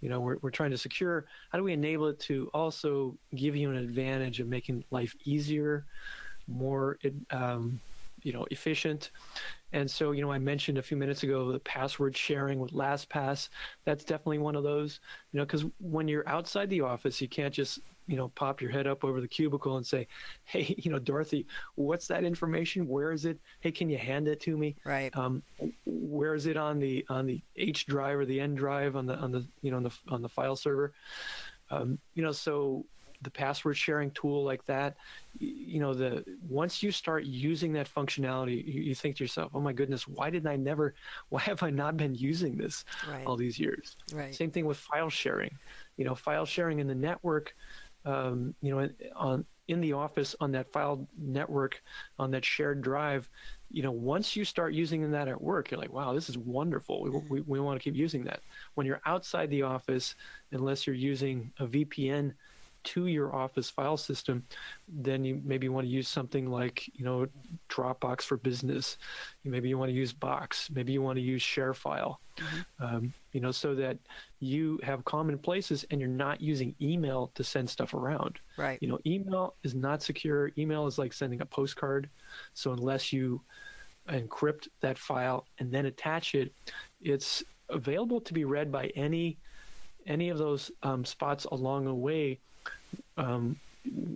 you know we're we're trying to secure? How do we enable it to also give you an advantage of making life easier, more um, you know efficient? And so, you know, I mentioned a few minutes ago the password sharing with LastPass. That's definitely one of those, you know, because when you're outside the office, you can't just you know pop your head up over the cubicle and say hey you know dorothy what's that information? Where is it? Hey can you hand it to me? Right. Um, where is it on the on the h drive or the n drive on the on the you know on the on the file server? Um, you know so the password sharing tool like that you know the once you start using that functionality you, you, think to yourself oh my goodness why didn't i never why have i not been using this right. all these years? Right. Same thing with file sharing. You know file sharing in the network um, you know, on in the office on that file network on that shared drive, you know, once you start using that at work, you're like, wow, this is wonderful. We, we, we want to keep using that. When you're outside the office, unless you're using a VPN to your office file system, then you maybe want to use something like, you know, Dropbox for business. Maybe you want to use Box. Maybe you want to use ShareFile. Mm-hmm. Um, you know, so that you have common places and you're not using email to send stuff around. Right. You know, email is not secure. Email is like sending a postcard. So unless you encrypt that file and then attach it, it's available to be read by any any of those um, spots along the way um,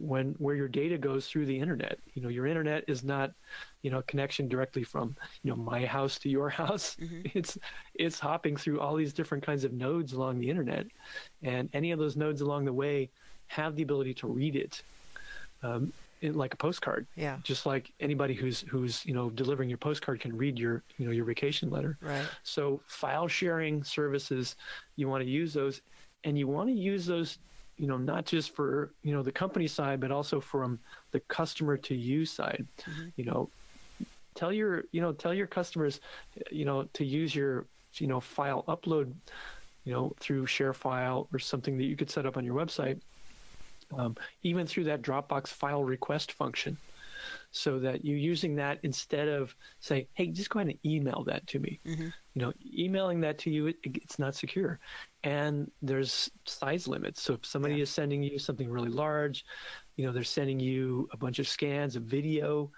when where your data goes through the internet. You know, your internet is not, you know, connection directly from you know my house to your house. Mm-hmm. It's it's hopping through all these different kinds of nodes along the internet, and any of those nodes along the way have the ability to read it. Um, in, like a postcard. Yeah. Just like anybody who's who's you know delivering your postcard can read your you know your vacation letter. Right. So file sharing services, you want to use those, and you want to use those you know not just for you know the company side but also from the customer to you side mm-hmm. you know tell your you know tell your customers you know to use your you know file upload you know through ShareFile or something that you could set up on your website um, even through that dropbox file request function so that you're using that instead of saying, "Hey, just go ahead and email that to me." Mm-hmm. You know, emailing that to you, it, it's not secure, and there's size limits. So if somebody yeah. is sending you something really large, you know, they're sending you a bunch of scans of video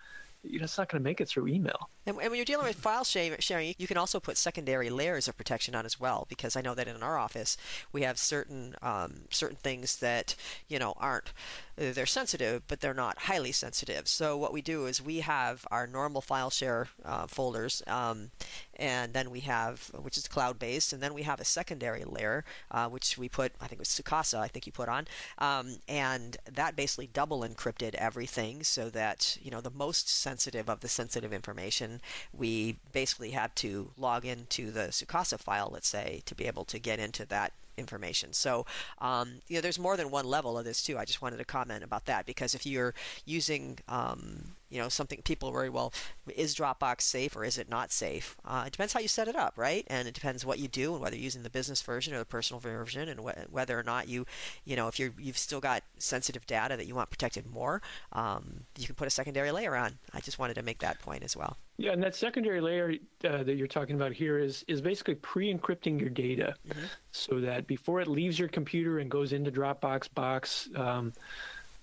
you know, it's not going to make it through email. And, when you're dealing with file sharing, you can also put secondary layers of protection on as well. Because I know that in our office we have certain um, certain things that you know aren't they're sensitive, but they're not highly sensitive. So what we do is we have our normal file share uh, folders, um, and then we have which is cloud based, and then we have a secondary layer uh, which we put I think it was Sookasa I think you put on, um, and that basically double encrypted everything so that you know the most sensitive of the sensitive information we basically have to log into the Sookasa file, let's say, to be able to get into that information. So, um, you know, there's more than one level of this too. I just wanted to comment about that because if you're using, um, you know, something people worry, well, is Dropbox safe or is it not safe? Uh, it depends how you set it up, right? And it depends what you do and whether you're using the business version or the personal version, and wh- whether or not you, you know, if you're you've still got sensitive data that you want protected more, um, you can put a secondary layer on. I just wanted to make that point as well. Yeah, and that secondary layer uh, that you're talking about here is is basically pre-encrypting your data, mm-hmm. so that before it leaves your computer and goes into Dropbox, Box, um,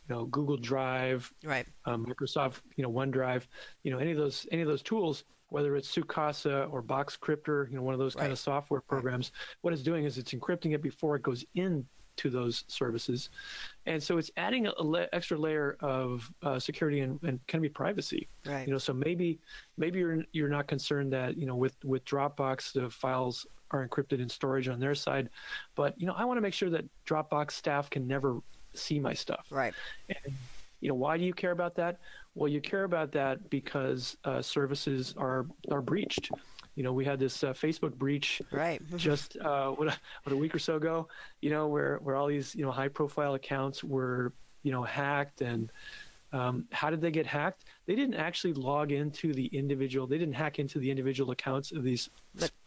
you know, Google Drive, right, um, Microsoft, you know, OneDrive, you know, any of those any of those tools, whether it's Sookasa or Box Boxcryptor, you know, one of those right. kind of software programs, right. what it's doing is it's encrypting it before it goes in to those services. And so it's adding an le- extra layer of uh, security and, and can be privacy. Right. You know, so maybe maybe you're you're not concerned that you know with with Dropbox the files are encrypted in storage on their side, but you know I want to make sure that Dropbox staff can never see my stuff. Right. And, you know why do you care about that? Well, you care about that because uh, services are are breached you know, we had this uh, Facebook breach right just uh, what, a, what a week or so ago. You know, where where all these you know high profile accounts were you know hacked and um, how did they get hacked? They didn't actually log into the individual. They didn't hack into the individual accounts of these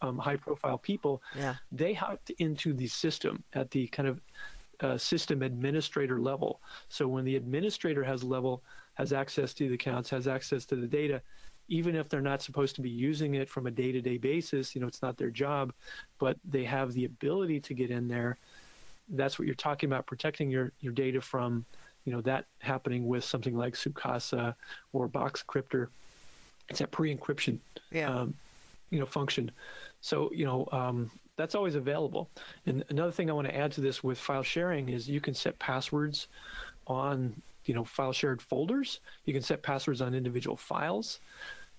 um, high profile people. Yeah. They hacked into the system at the kind of uh, system administrator level. So when the administrator has level has access to the accounts, has access to the data, even if they're not supposed to be using it from a day-to-day basis you know it's not their job but they have the ability to get in there that's what you're talking about protecting your your data from you know that happening with something like Sookasa or Box Boxcryptor it's that pre-encryption yeah. um, you know function so you know um, that's always available and another thing i want to add to this with file sharing is you can set passwords on you know file shared folders you can set passwords on individual files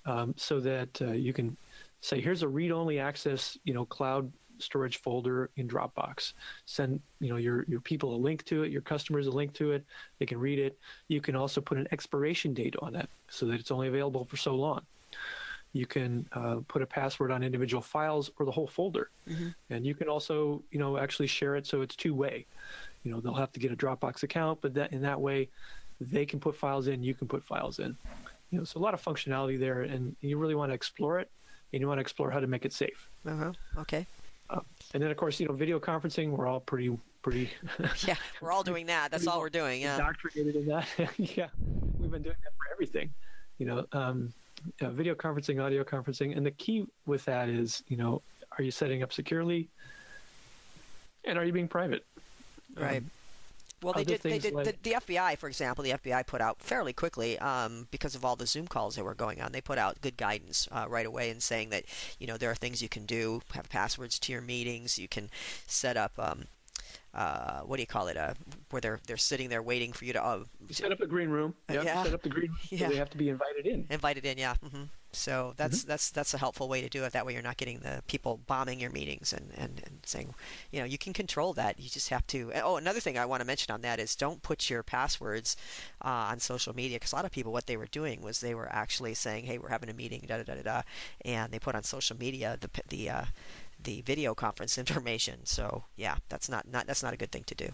um, so that uh, you can say, here's a read-only access, you know, cloud storage folder in Dropbox. Send you know your your people a link to it, your customers a link to it. They can read it. You can also put an expiration date on that so that it's only available for so long. You can uh, put a password on individual files or the whole folder, mm-hmm. and you can also you know actually share it so it's two way. You know they'll have to get a Dropbox account, but that in that way they can put files in, you can put files in. You know, so a lot of functionality there, and you really want to explore it, and you want to explore how to make it safe. Uh-huh. Okay. Uh, and then, of course, you know, video conferencing, we're all pretty, pretty. yeah, we're all doing that. That's all we're doing. Yeah. Indoctrinated in that. yeah, we've been doing that for everything. You know, um, uh, video conferencing, audio conferencing, and the key with that is, you know, are you setting up securely, and are you being private? Right. Um, well, they did. They did. Like... The, the, FBI, for example, the FBI put out fairly quickly um, because of all the Zoom calls that were going on. They put out good guidance uh, right away in saying that you know there are things you can do, have passwords to your meetings, you can set up. Um, uh, what do you call it? Uh, where they're they're sitting there waiting for you to uh, set up a green room. Yep, yeah. Set up the green room. Yeah. So they have to be invited in. Invited in, yeah. Mm-hmm. So that's mm-hmm. that's that's a helpful way to do it. That way, you're not getting the people bombing your meetings and, and, and saying, you know, you can control that. You just have to. Oh, another thing I want to mention on that is don't put your passwords uh, on social media because a lot of people what they were doing was they were actually saying, hey, we're having a meeting, da da da da da, and they put on social media the the uh, the video conference information. So yeah, that's not, not that's not a good thing to do.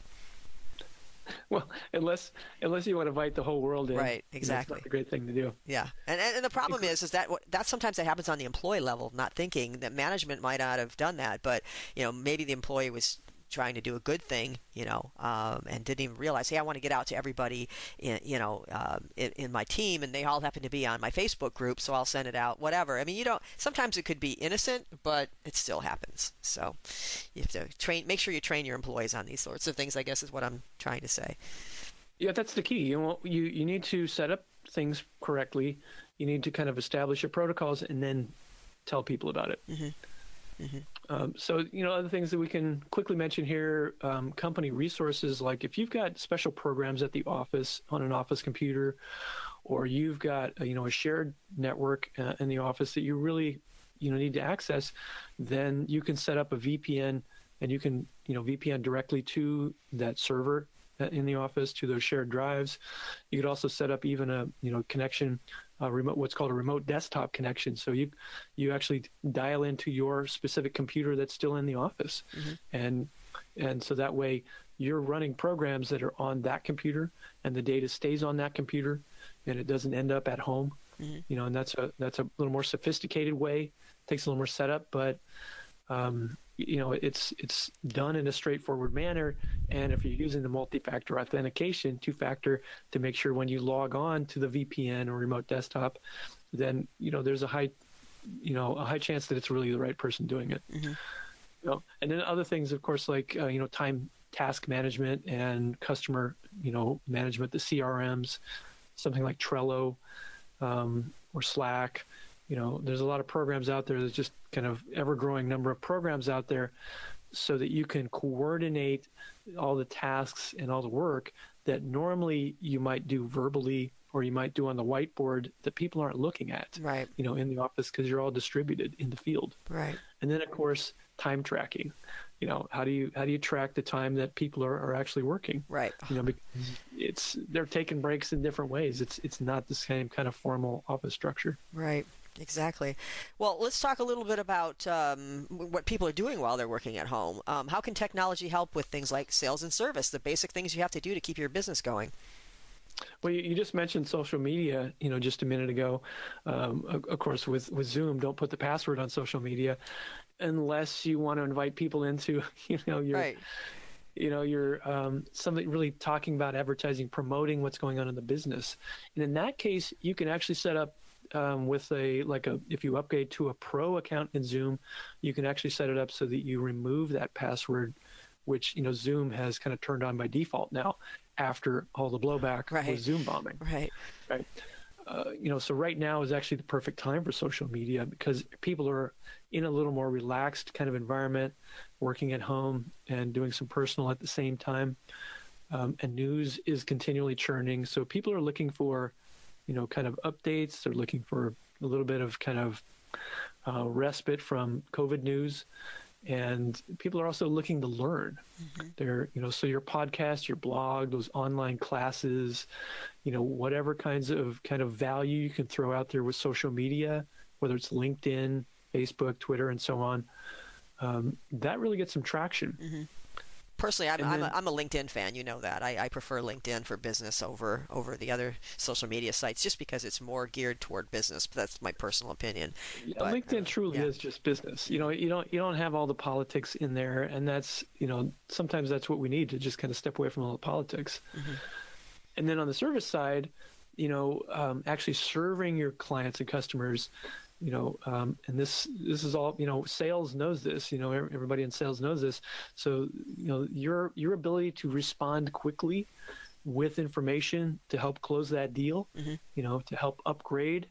Well, unless unless you want to invite the whole world in, right? Exactly, that's a great thing to do. Yeah, and and, and the problem is is that that sometimes that happens on the employee level, not thinking that management might not have done that, but you know maybe the employee was trying to do a good thing, you know, um, and didn't even realize, hey, I want to get out to everybody, in, you know, um, in, in, my team, and they all happen to be on my Facebook group, so I'll send it out. Whatever. I mean, you don't. Sometimes it could be innocent, but it still happens. So you have to train. Make sure you train your employees on these sorts of things. I guess is what I'm trying to say. Yeah, that's the key. You know, you you need to set up things correctly. You need to kind of establish your protocols and then tell people about it. Mm-hmm. Mm-hmm. Um, so, you know, other things that we can quickly mention here um, company resources like if you've got special programs at the office on an office computer, or you've got, a, you know, a shared network uh, in the office that you really, you know, need to access, then you can set up a VPN and you can, you know, VPN directly to that server. uh, in the office to those shared drives. You could also set up even a, you know, connection a remote what's called a remote desktop connection. So you you actually dial into your specific computer that's still in the office, mm-hmm. and and so that way you're running programs that are on that computer, and the data stays on that computer, and it doesn't end up at home. Mm-hmm. You know, and that's a that's a little more sophisticated way. Takes a little more setup, but um, you know it's it's done in a straightforward manner. And if you're using the multi-factor authentication two factor to make sure when you log on to the vpn or remote desktop then you know there's a high you know a high chance that it's really the right person doing it. Mm-hmm. you know, and then other things of course like uh, you know time task management and customer you know management the crms something like trello um, or slack you know, there's a lot of programs out there. There's just kind of ever growing number of programs out there so that you can coordinate all the tasks and all the work that normally you might do verbally or you might do on the whiteboard that people aren't looking at right. you know in the office because you're all distributed in the field. Right. And then of course time tracking. You know how do you how do you track the time that people are, are actually working? Right. You know because it's they're taking breaks in different ways. It's it's not the same kind of formal office structure. Right Exactly. Well, let's talk a little bit about um, what people are doing while they're working at home. Um, how can technology help with things like sales and service, the basic things you have to do to keep your business going? Well, you just mentioned social media, you know, just a minute ago. Um, of course, with, with Zoom, don't put the password on social media unless you want to invite people into, you know, your, right. you know, you're um, something really talking about advertising, promoting what's going on in the business. And in that case, you can actually set up um, with a like a if you upgrade to a pro account in Zoom, you can actually set it up so that you remove that password, which you know Zoom has kind of turned on by default now after all the blowback right. with Zoom bombing. Right. Right. Uh, you know, so right now is actually the perfect time for social media because people are in a little more relaxed kind of environment, working at home and doing some personal at the same time. Um, and news is continually churning. So people are looking for you know, kind of updates. They're looking for a little bit of kind of uh, respite from COVID news. And people are also looking to learn. Mm-hmm. They're, you know, so your podcast, your blog, those online classes, you know, whatever kinds of kind of value you can throw out there with social media, whether it's LinkedIn, Facebook, Twitter, and so on, um, that really gets some traction. Mm-hmm personally, I'm, then, I'm, a, I'm, a LinkedIn fan. You know that. I, I, prefer LinkedIn for business over over the other social media sites, just because it's more geared toward business. But that's my personal opinion. Yeah, but, LinkedIn uh, truly yeah. is just business. You know, you don't you don't have all the politics in there, and that's you know sometimes that's what we need to just kind of step away from all the politics. Mm-hmm. And then on the service side, you know, um, actually serving your clients and customers you know, um, and this this is all you know. Sales knows this. You know, everybody in sales knows this. So you know, your your ability to respond quickly with information to help close that deal, mm-hmm. you know, to help upgrade,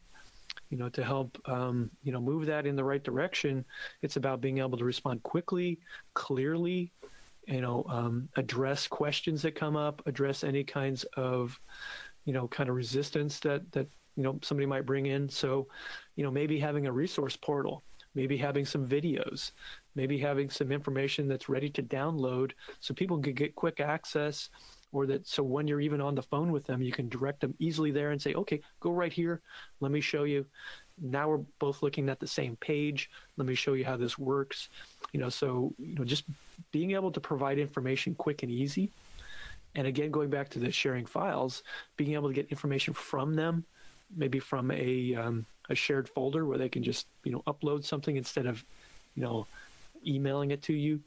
you know, to help um, you know move that in the right direction. It's about being able to respond quickly, clearly, you know, um, address questions that come up, address any kinds of, you know, kind of resistance that that you know somebody might bring in. So, you know, maybe having a resource portal, maybe having some videos, maybe having some information that's ready to download, so people can get quick access or that so when you're even on the phone with them you can direct them easily there and say okay go right here. Let me show you. Now we're both looking at the same page. Let me show you how this works. You know so you know just being able to provide information quick and easy. And again going back to the sharing files being able to get information from them maybe from a um, a shared folder where they can just you know upload something instead of you know emailing it to you.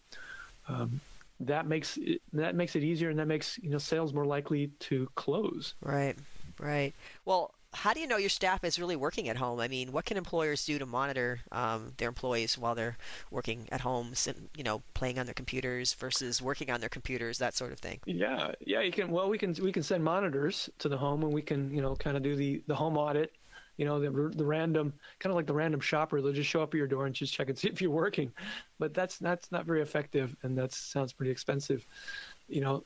Um, that makes it, that makes it easier and that makes you know sales more likely to close. Right right. Well how do you know your staff is really working at home? I mean, what can employers do to monitor um, their employees while they're working at home, you know, playing on their computers versus working on their computers, that sort of thing? Yeah, yeah, you can. Well, we can we can send monitors to the home, and we can you know kind of do the the home audit. You know, the the random kind of like the random shopper. They'll just show up at your door and just check and see if you're working, but that's that's not very effective, and that sounds pretty expensive you know,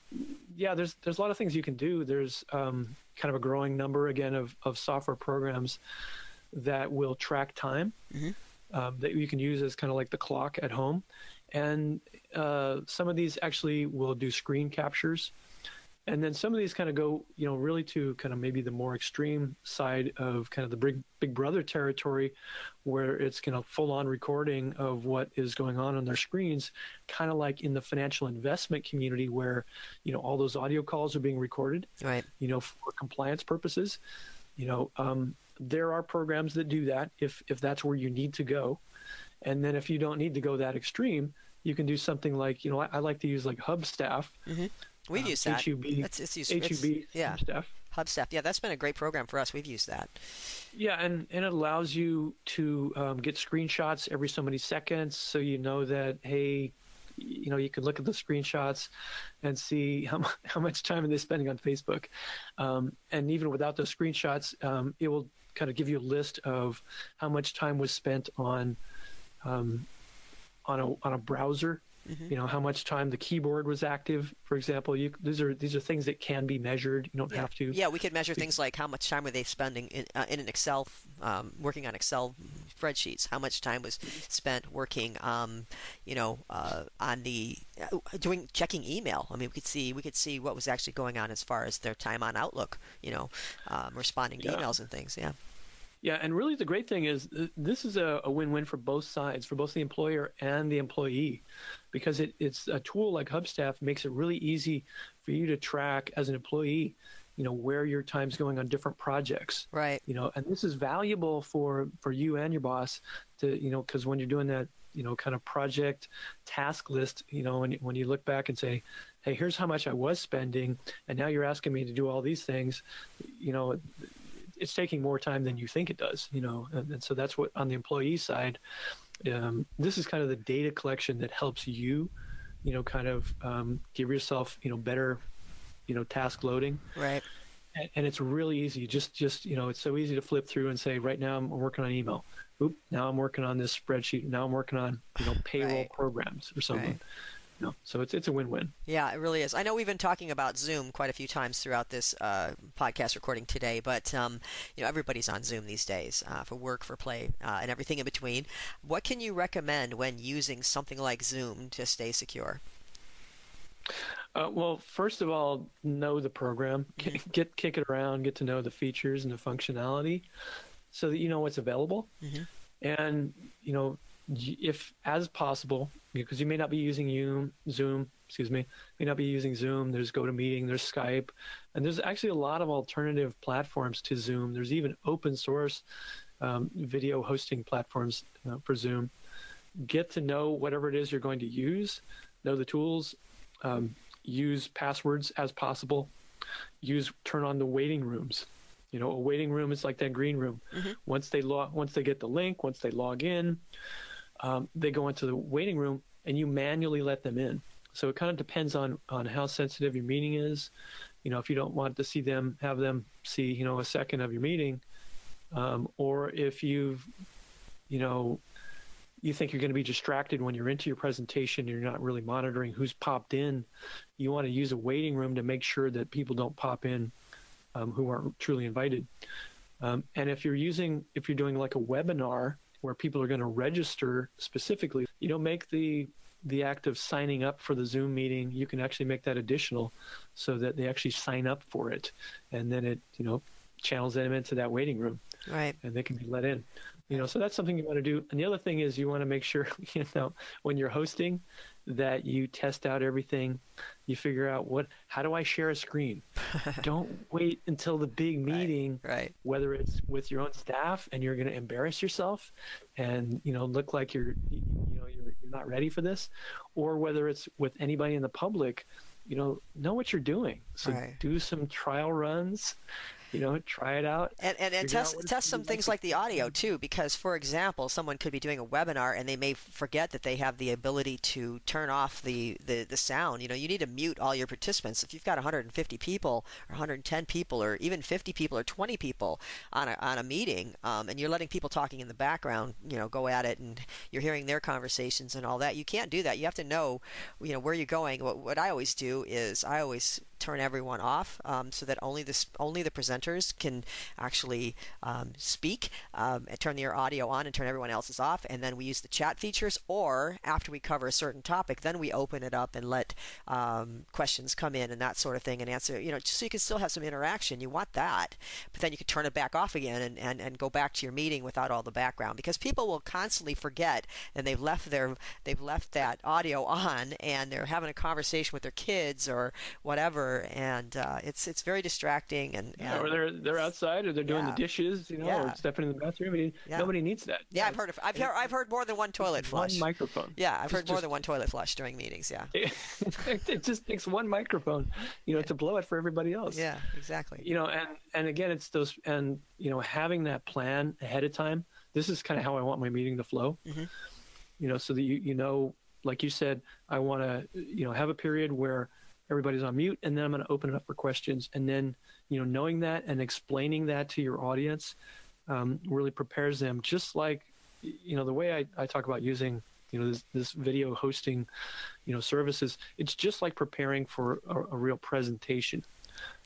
yeah, there's there's a lot of things you can do. There's um, kind of a growing number again of of software programs that will track time mm-hmm. um, that you can use as kind of like the clock at home, and uh, some of these actually will do screen captures and then some of these kind of go you know really to kind of maybe the more extreme side of kind of the big big brother territory where it's kind of full on recording of what is going on on their screens kind of like in the financial investment community where you know all those audio calls are being recorded right. you know for compliance purposes. You know um, there are programs that do that if if that's where you need to go. And then if you don't need to go that extreme you can do something like you know i, I like to use like hubstaff mm-hmm We've um, used that. HUB, it's, it's used, HUB it's, yeah. stuff. Hubstaff. Yeah, that's been a great program for us. We've used that. Yeah, and, and it allows you to um, get screenshots every so many seconds, so you know that hey, you know you can look at the screenshots and see how how much time are they spending on Facebook, um, and even without those screenshots, um, it will kind of give you a list of how much time was spent on um, on a on a browser Mm-hmm. You know how much time the keyboard was active, for example. You these are these are things that can be measured. You don't yeah. have to. Yeah, we could measure things like how much time were they spending in, uh, in an Excel, um, working on Excel spreadsheets. How much time was spent working, um, you know, uh, on the uh, doing checking email. I mean, we could see we could see what was actually going on as far as their time on Outlook. You know, um, responding to yeah. emails and things. Yeah. Yeah, and really the great thing is this is a, a, win-win for both sides, for both the employer and the employee, because it, it's a tool like Hubstaff makes it really easy for you to track as an employee, you know, where your time's going on different projects. Right. You know, and this is valuable for for you and your boss to, you know, because when you're doing that, you know, kind of project task list, you know, when when you look back and say, hey, here's how much I was spending, and now you're asking me to do all these things, you know it's taking more time than you think it does, you know, and, and so that's what on the employee side, um, this is kind of the data collection that helps you, you know, kind of um, give yourself, you know, better, you know, task loading. Right. And, and, it's really easy. Just, just you know, it's so easy to flip through and say, right now I'm working on email. Oop, now I'm working on this spreadsheet. Now I'm working on, you know, payroll right. programs or something. Right. No, so it's it's a win-win. Yeah, it really is. I know we've been talking about Zoom quite a few times throughout this uh, podcast recording today, but um, you know everybody's on Zoom these days uh, for work, for play, uh, and everything in between. What can you recommend when using something like Zoom to stay secure? Uh, well, first of all, know the program, mm-hmm. get kick it around, get to know the features and the functionality, so that you know what's available. Mm-hmm. And you know, if as possible, because you may not be using Zoom, excuse me, may not be using Zoom. There's GoToMeeting, there's Skype, and there's actually a lot of alternative platforms to Zoom. There's even open source um, video hosting platforms uh, for Zoom. Get to know whatever it is you're going to use, know the tools, um, use passwords as possible, use turn on the waiting rooms. You know, a waiting room is like that green room. Mm-hmm. Once they log, once they get the link, once they log in, um, they go into the waiting room and you manually let them in. So it kind of depends on on how sensitive your meeting is. You know, if you don't want to see them, have them see you know a second of your meeting, um, or if you've you know you think you're going to be distracted when you're into your presentation and you're not really monitoring who's popped in. You want to use a waiting room to make sure that people don't pop in um, who aren't truly invited. Um, and if you're using, if you're doing like a webinar where people are going to register specifically, you know, make the the act of signing up for the Zoom meeting, you can actually make that additional so that they actually sign up for it. And then it, you know, channels them into that waiting room. Right. And they can be let in. You know, so that's something you want to do. And the other thing is you want to make sure, you know, when you're hosting that you test out everything. You figure out what how do I share a screen? Don't wait until the big meeting, right, right. whether it's with your own staff and you're going to embarrass yourself and, you know, look like you're you know, you're, you're not ready for this or whether it's with anybody in the public you know know what you're doing so right. do some trial runs you know, try it out. And and, and test test some things like the audio too, because for example, someone could be doing a webinar and they may forget that they have the ability to turn off the, the, the sound. You know, you need to mute all your participants. If you've got 150 people or 110 people or even 50 people or 20 people on a on a meeting, um, and you're letting people talking in the background, you know, go at it, and you're hearing their conversations and all that. You can't do that. You have to know, you know, where you're going. What what I always do is I always turn everyone off um, so that only the only the presenters can actually um, speak um, and turn their audio on and turn everyone else's off. And then we use the chat features, or after we cover a certain topic, then we open it up and let um, questions come in and that sort of thing and answer. You know, so you can still have some interaction. You want that, but then you can turn it back off again and, and, and go back to your meeting without all the background because people will constantly forget and they've left their they've left that audio on and they're having a conversation with their kids or whatever and uh, it's it's very distracting. And, yeah, or they're they're outside, or they're doing yeah. the dishes, you know, yeah. or stepping in the bathroom. I mean, yeah. nobody needs that. Yeah, I've heard of I've heard I've heard more than one toilet flush. One microphone. Yeah, I've just, heard more just, than one toilet flush during meetings. Yeah, it, it just takes one microphone, you know, to blow it for everybody else. Yeah, exactly. You know, and and again, it's those and you know having that plan ahead of time. This is kind of how I want my meeting to flow. Mm-hmm. You know, so that you you know like you said, I want to, you know, have a period where everybody's on mute and then i'm going to open it up for questions and then you know knowing that and explaining that to your audience um, really prepares them just like you know the way I, I talk about using you know this, this video hosting you know services it's just like preparing for a, a real presentation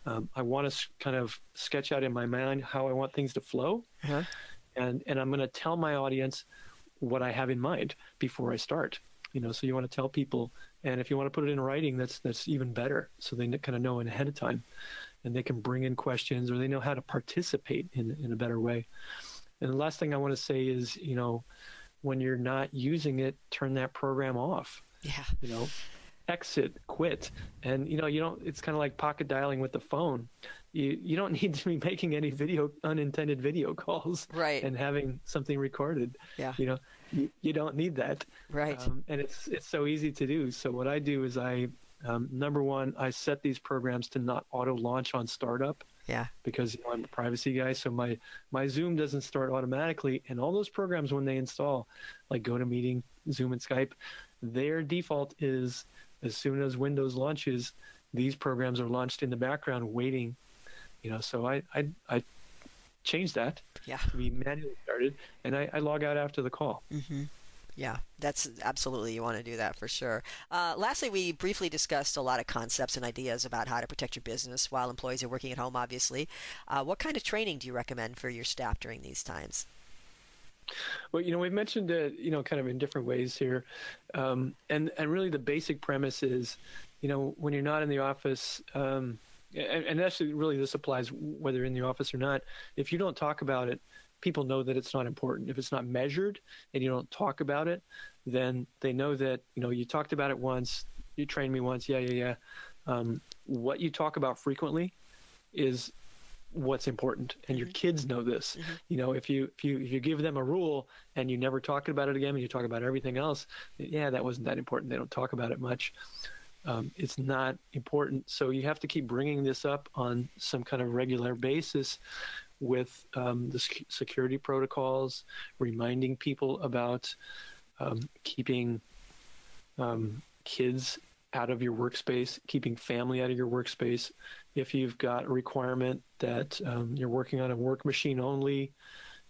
um, i want to kind of sketch out in my mind how i want things to flow uh-huh. and and i'm going to tell my audience what i have in mind before i start you know so you want to tell people and if you want to put it in writing, that's that's even better. So they kind of know in ahead of time, and they can bring in questions or they know how to participate in in a better way. And the last thing I want to say is, you know, when you're not using it, turn that program off. Yeah. You know, exit, quit, and you know, you don't. It's kind of like pocket dialing with the phone. You you don't need to be making any video unintended video calls, right? And having something recorded. Yeah. You know, you, don't need that. Right. Um, and it's it's so easy to do. So what I do is I um, number one I set these programs to not auto launch on startup. Yeah. Because you know, I'm a privacy guy, so my my Zoom doesn't start automatically, and all those programs when they install, like GoToMeeting, Zoom, and Skype, their default is as soon as Windows launches, these programs are launched in the background, waiting. You know, so I I, I change that yeah. to be manually started, and I, I log out after the call. Mm-hmm. Yeah, that's absolutely you want to do that for sure. Uh, lastly, we briefly discussed a lot of concepts and ideas about how to protect your business while employees are working at home. Obviously, uh, what kind of training do you recommend for your staff during these times? Well, you know, we've mentioned it, you know, kind of in different ways here, um, and and really the basic premise is, you know, when you're not in the office. Um, and, and actually, really, this applies whether in the office or not. If you don't talk about it, people know that it's not important. If it's not measured and you don't talk about it, then they know that you know you talked about it once, you trained me once, yeah, yeah, yeah. Um, what you talk about frequently is what's important and your mm-hmm. kids know this mm-hmm. you know if you if you if you give them a rule and you never talk about it again and you talk about everything else yeah that wasn't that important they don't talk about it much um, it's not important. So you have to keep bringing this up on some kind of regular basis with um, the security protocols, reminding people about um, keeping um, kids out of your workspace, keeping family out of your workspace. If you've got a requirement that um, you're working on a work machine only,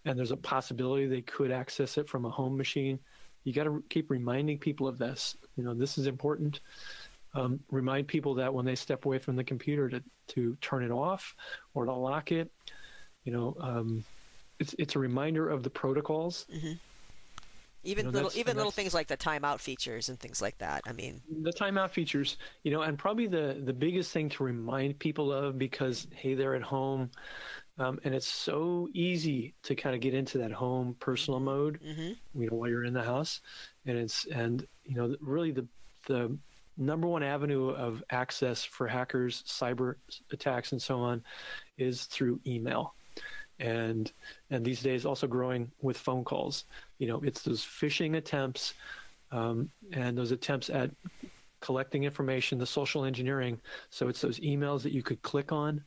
and there's a possibility they could access it from a home machine, you got to keep reminding people of this. You know, this is important. Um, remind people that when they step away from the computer to to turn it off or to lock it. You know, um, it's it's a reminder of the protocols. Mm-hmm. Even You know, little even little things like the timeout features and things like that. I mean, the timeout features, you know, and probably the the biggest thing to remind people of because hey, they're at home, um, and it's so easy to kind of get into that home personal mode, mhm. you know, while you're in the house, and it's and you know really the the number one avenue of access for hackers, cyber attacks, and so on, is through email. And and these days also growing with phone calls. You know, it's those phishing attempts um, and those attempts at collecting information, the social engineering. So it's those emails that you could click on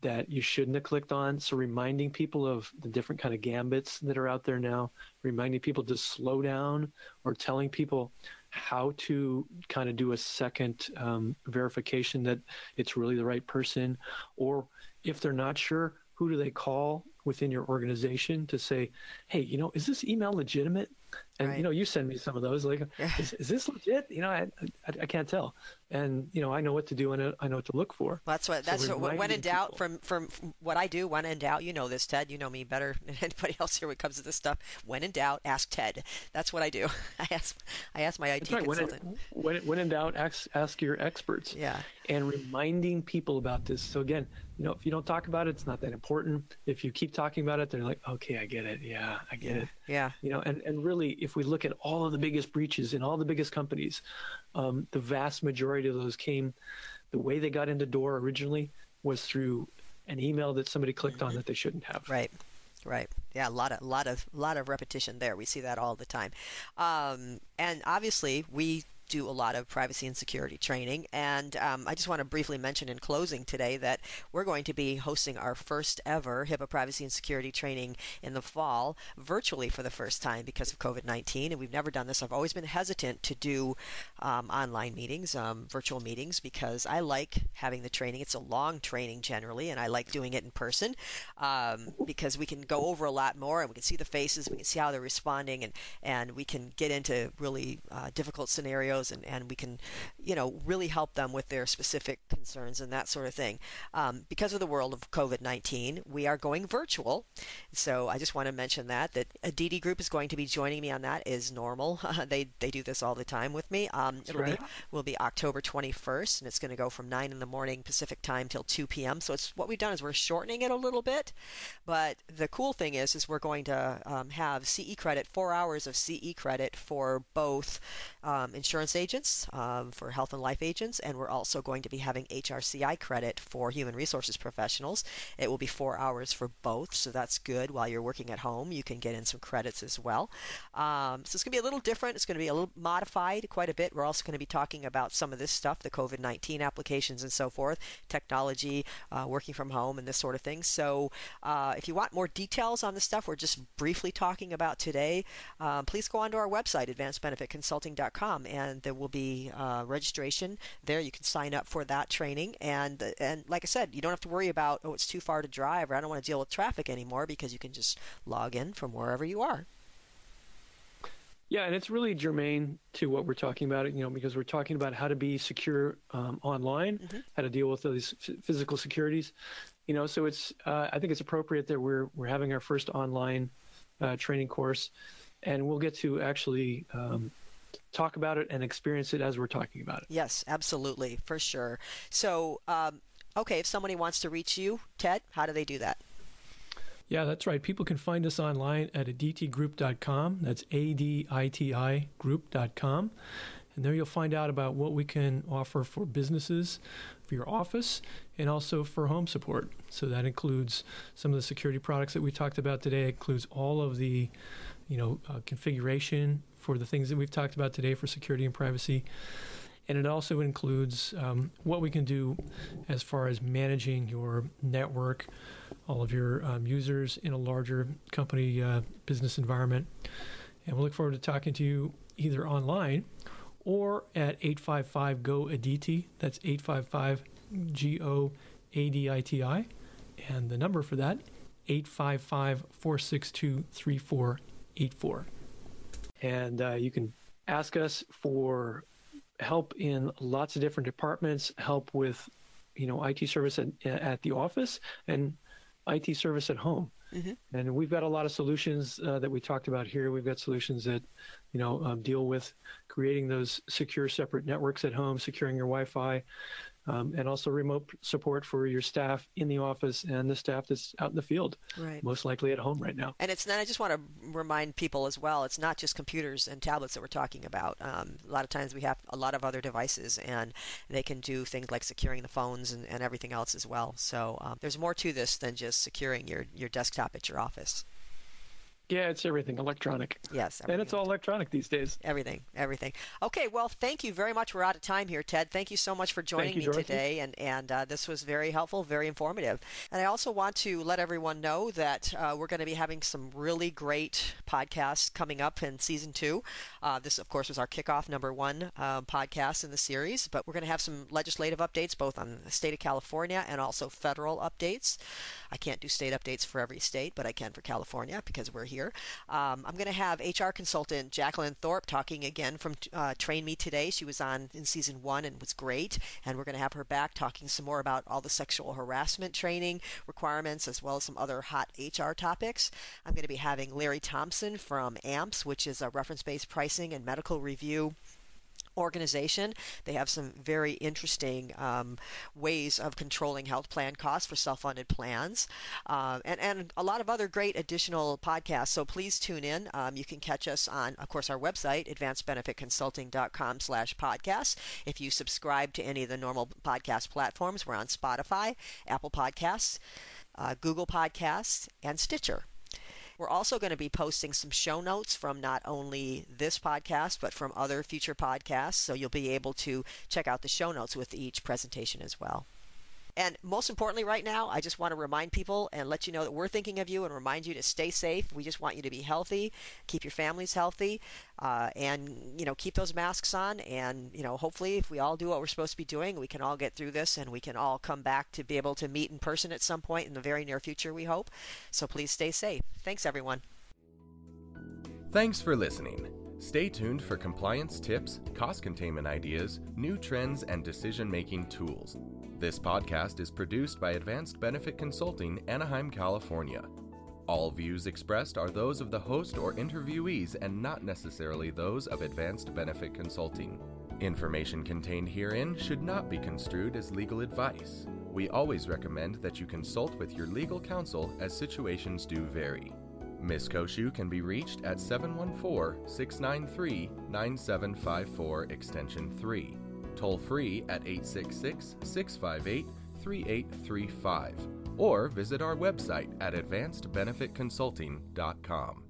that you shouldn't have clicked on. So reminding people of the different kind of gambits that are out there now, reminding people to slow down or telling people how to kind of do a second um, verification that it's really the right person. Or if they're not sure, who do they call within your organization to say, hey, you know, is this email legitimate? And Right. you know, you send me some of those. Like, Yeah. is, is this legit? You know, I, I I can't tell, and you know, I know what to do and I know what to look for. Well, that's what So that's what, when in doubt. people. From, from what I do, when in doubt, you know this, Ted. You know me better than anybody else here when it comes to this stuff. When in doubt, ask Ted. That's what I do. I ask I ask my IT right. When consultant. in, when, when in doubt, ask ask your experts. Yeah. And reminding people about this. So again, you know, if you don't talk about it, it's not that important. If you keep talking about it, they're like, okay, I get it. Yeah, I get it. Yeah. You know, and, and really, if we look at all of the biggest breaches in all the biggest companies, um, the vast majority of those came, the way they got into door originally was through an email that somebody clicked on that they shouldn't have. Right. Right. Yeah, a lot of lot of lot of repetition there. We see that all the time. Um, and obviously, we do a lot of privacy and security training. And um, I just want to briefly mention in closing today that we're going to be hosting our first ever HIPAA privacy and security training in the fall, virtually for the first time because of COVID 19. And we've never done this. I've always been hesitant to do um, online meetings, um, virtual meetings, because I like having the training. It's a long training generally, and I like doing it in person um, because we can go over a lot more and we can see the faces, we can see how they're responding, and, and we can get into really uh, difficult scenarios and, and we can, you know, really help them with their specific concerns and that sort of thing. Um, because of the world of COVID 19, we are going virtual. So I just want to mention that, that ADITI Group is going to be joining me on that is normal. they, they do this all the time with me. Um, it'll right. be will be October 21st, and it's going to go from 9 in the morning Pacific time till 2 p.m. So it's what we've done is we're shortening it a little bit, but the cool thing is is we're going to um, have CE credit, four hours of CE credit for both um, insurance agents, um, for health and life agents, and we're also going to be having HRCI credit for human resources professionals. It will be four hours for both, so that's good. While you're working at home, you can get in some credits as well. Um, so it's going to be a little different. It's going to be a little modified quite a bit. We're also going to be talking about some of this stuff, the COVID 19 applications and so forth, technology, uh, working from home, and this sort of thing. So uh, if you want more details on the stuff we're just briefly talking about today, um, please go onto our website, advancedbenefitconsulting.com, and there will be uh, registration there. You can sign up for that training. And, and like I said, you don't have to worry about, oh, it's too far to drive or I don't want to deal with traffic anymore because you can just log in from wherever you are. Yeah, and it's really germane to what we're talking about, you know, because we're talking about how to be secure um, online, how to deal with those f- physical securities, you know. So it's, uh, I think it's appropriate that we're we're having our first online uh, training course, and we'll get to actually um, talk about it and experience it as we're talking about it. Yes, absolutely, for sure. So, um, okay, if somebody wants to reach you, Ted, how do they do that? Yeah, that's right. People can find us online at aditigroup.com. That's A D I T I group.com. And there you'll find out about what we can offer for businesses, for your office, and also for home support. So that includes some of the security products that we talked about today. It includes all of the, you know, uh, configuration for the things that we've talked about today for security and privacy. And it also includes um, what we can do as far as managing your network, all of your um, users in a larger company uh, business environment. And we look forward to talking to you either online or at 855 GO ADITI. That's 855 G O A D I T I. And the number for that, 855 462 3484. And uh, you can ask us for help in lots of different departments, help with, you know, IT service at, at the office and IT service at home. Mm-hmm. And we've got a lot of solutions uh, that we talked about here. We've got solutions that, you know, um, deal with creating those secure separate networks at home, securing your Wi-Fi, um, and also remote support for your staff in the office and the staff that's out in the field, right. most likely at home right now. And it's not, I just want to remind people as well, it's not just computers and tablets that we're talking about. Um, a lot of times we have a lot of other devices and they can do things like securing the phones and, and everything else as well. So um, there's more to this than just securing your, your desktop at your office. Yeah, it's everything electronic. Yes. And it's all electronic these days. Everything, everything. Okay, well, thank you very much. We're out of time here, Ted. Thank you so much for joining you, me Dorothy. today. And, and uh, this was very helpful, very informative. And I also want to let everyone know that uh, we're going to be having some really great podcasts coming up in season two. Uh, this, of course, was our kickoff number one uh, podcast in the series, but we're going to have some legislative updates both on the state of California and also federal updates. I can't do state updates for every state, but I can for California because we're here. Um, I'm going to have HR consultant Jacqueline Thorpe talking again from uh, Train Me Today. She was on in season one and was great. And we're going to have her back talking some more about all the sexual harassment training requirements as well as some other hot HR topics. I'm going to be having Larry Thompson from AMPS, which is a reference based pricing and medical review organization. They have some very interesting um, ways of controlling health plan costs for self-funded plans, uh, and and a lot of other great additional podcasts. So please tune in. Um, you can catch us on, of course, our website advancedbenefitconsulting.com/podcast. If you subscribe to any of the normal podcast platforms, we're on Spotify, Apple Podcasts, uh, Google Podcasts, and Stitcher. We're also going to be posting some show notes from not only this podcast, but from other future podcasts. So you'll be able to check out the show notes with each presentation as well. And most importantly, right now, I just want to remind people and let you know that we're thinking of you and remind you to stay safe. We just want you to be healthy, keep your families healthy, uh, and you know keep those masks on. And you know, hopefully, if we all do what we're supposed to be doing, we can all get through this, and we can all come back to be able to meet in person at some point in the very near future. We hope. So please stay safe. Thanks, everyone. Thanks for listening. Stay tuned for compliance tips, cost containment ideas, new trends, and decision making tools. This podcast is produced by Advanced Benefit Consulting, Anaheim, California. All views expressed are those of the host or interviewees and not necessarily those of Advanced Benefit Consulting. Information contained herein should not be construed as legal advice. We always recommend that you consult with your legal counsel as situations do vary. Ms. Cociu can be reached at 714 693 9754 Extension 3 toll free at 866 658 3835 or visit our website at advancedbenefitconsulting.com.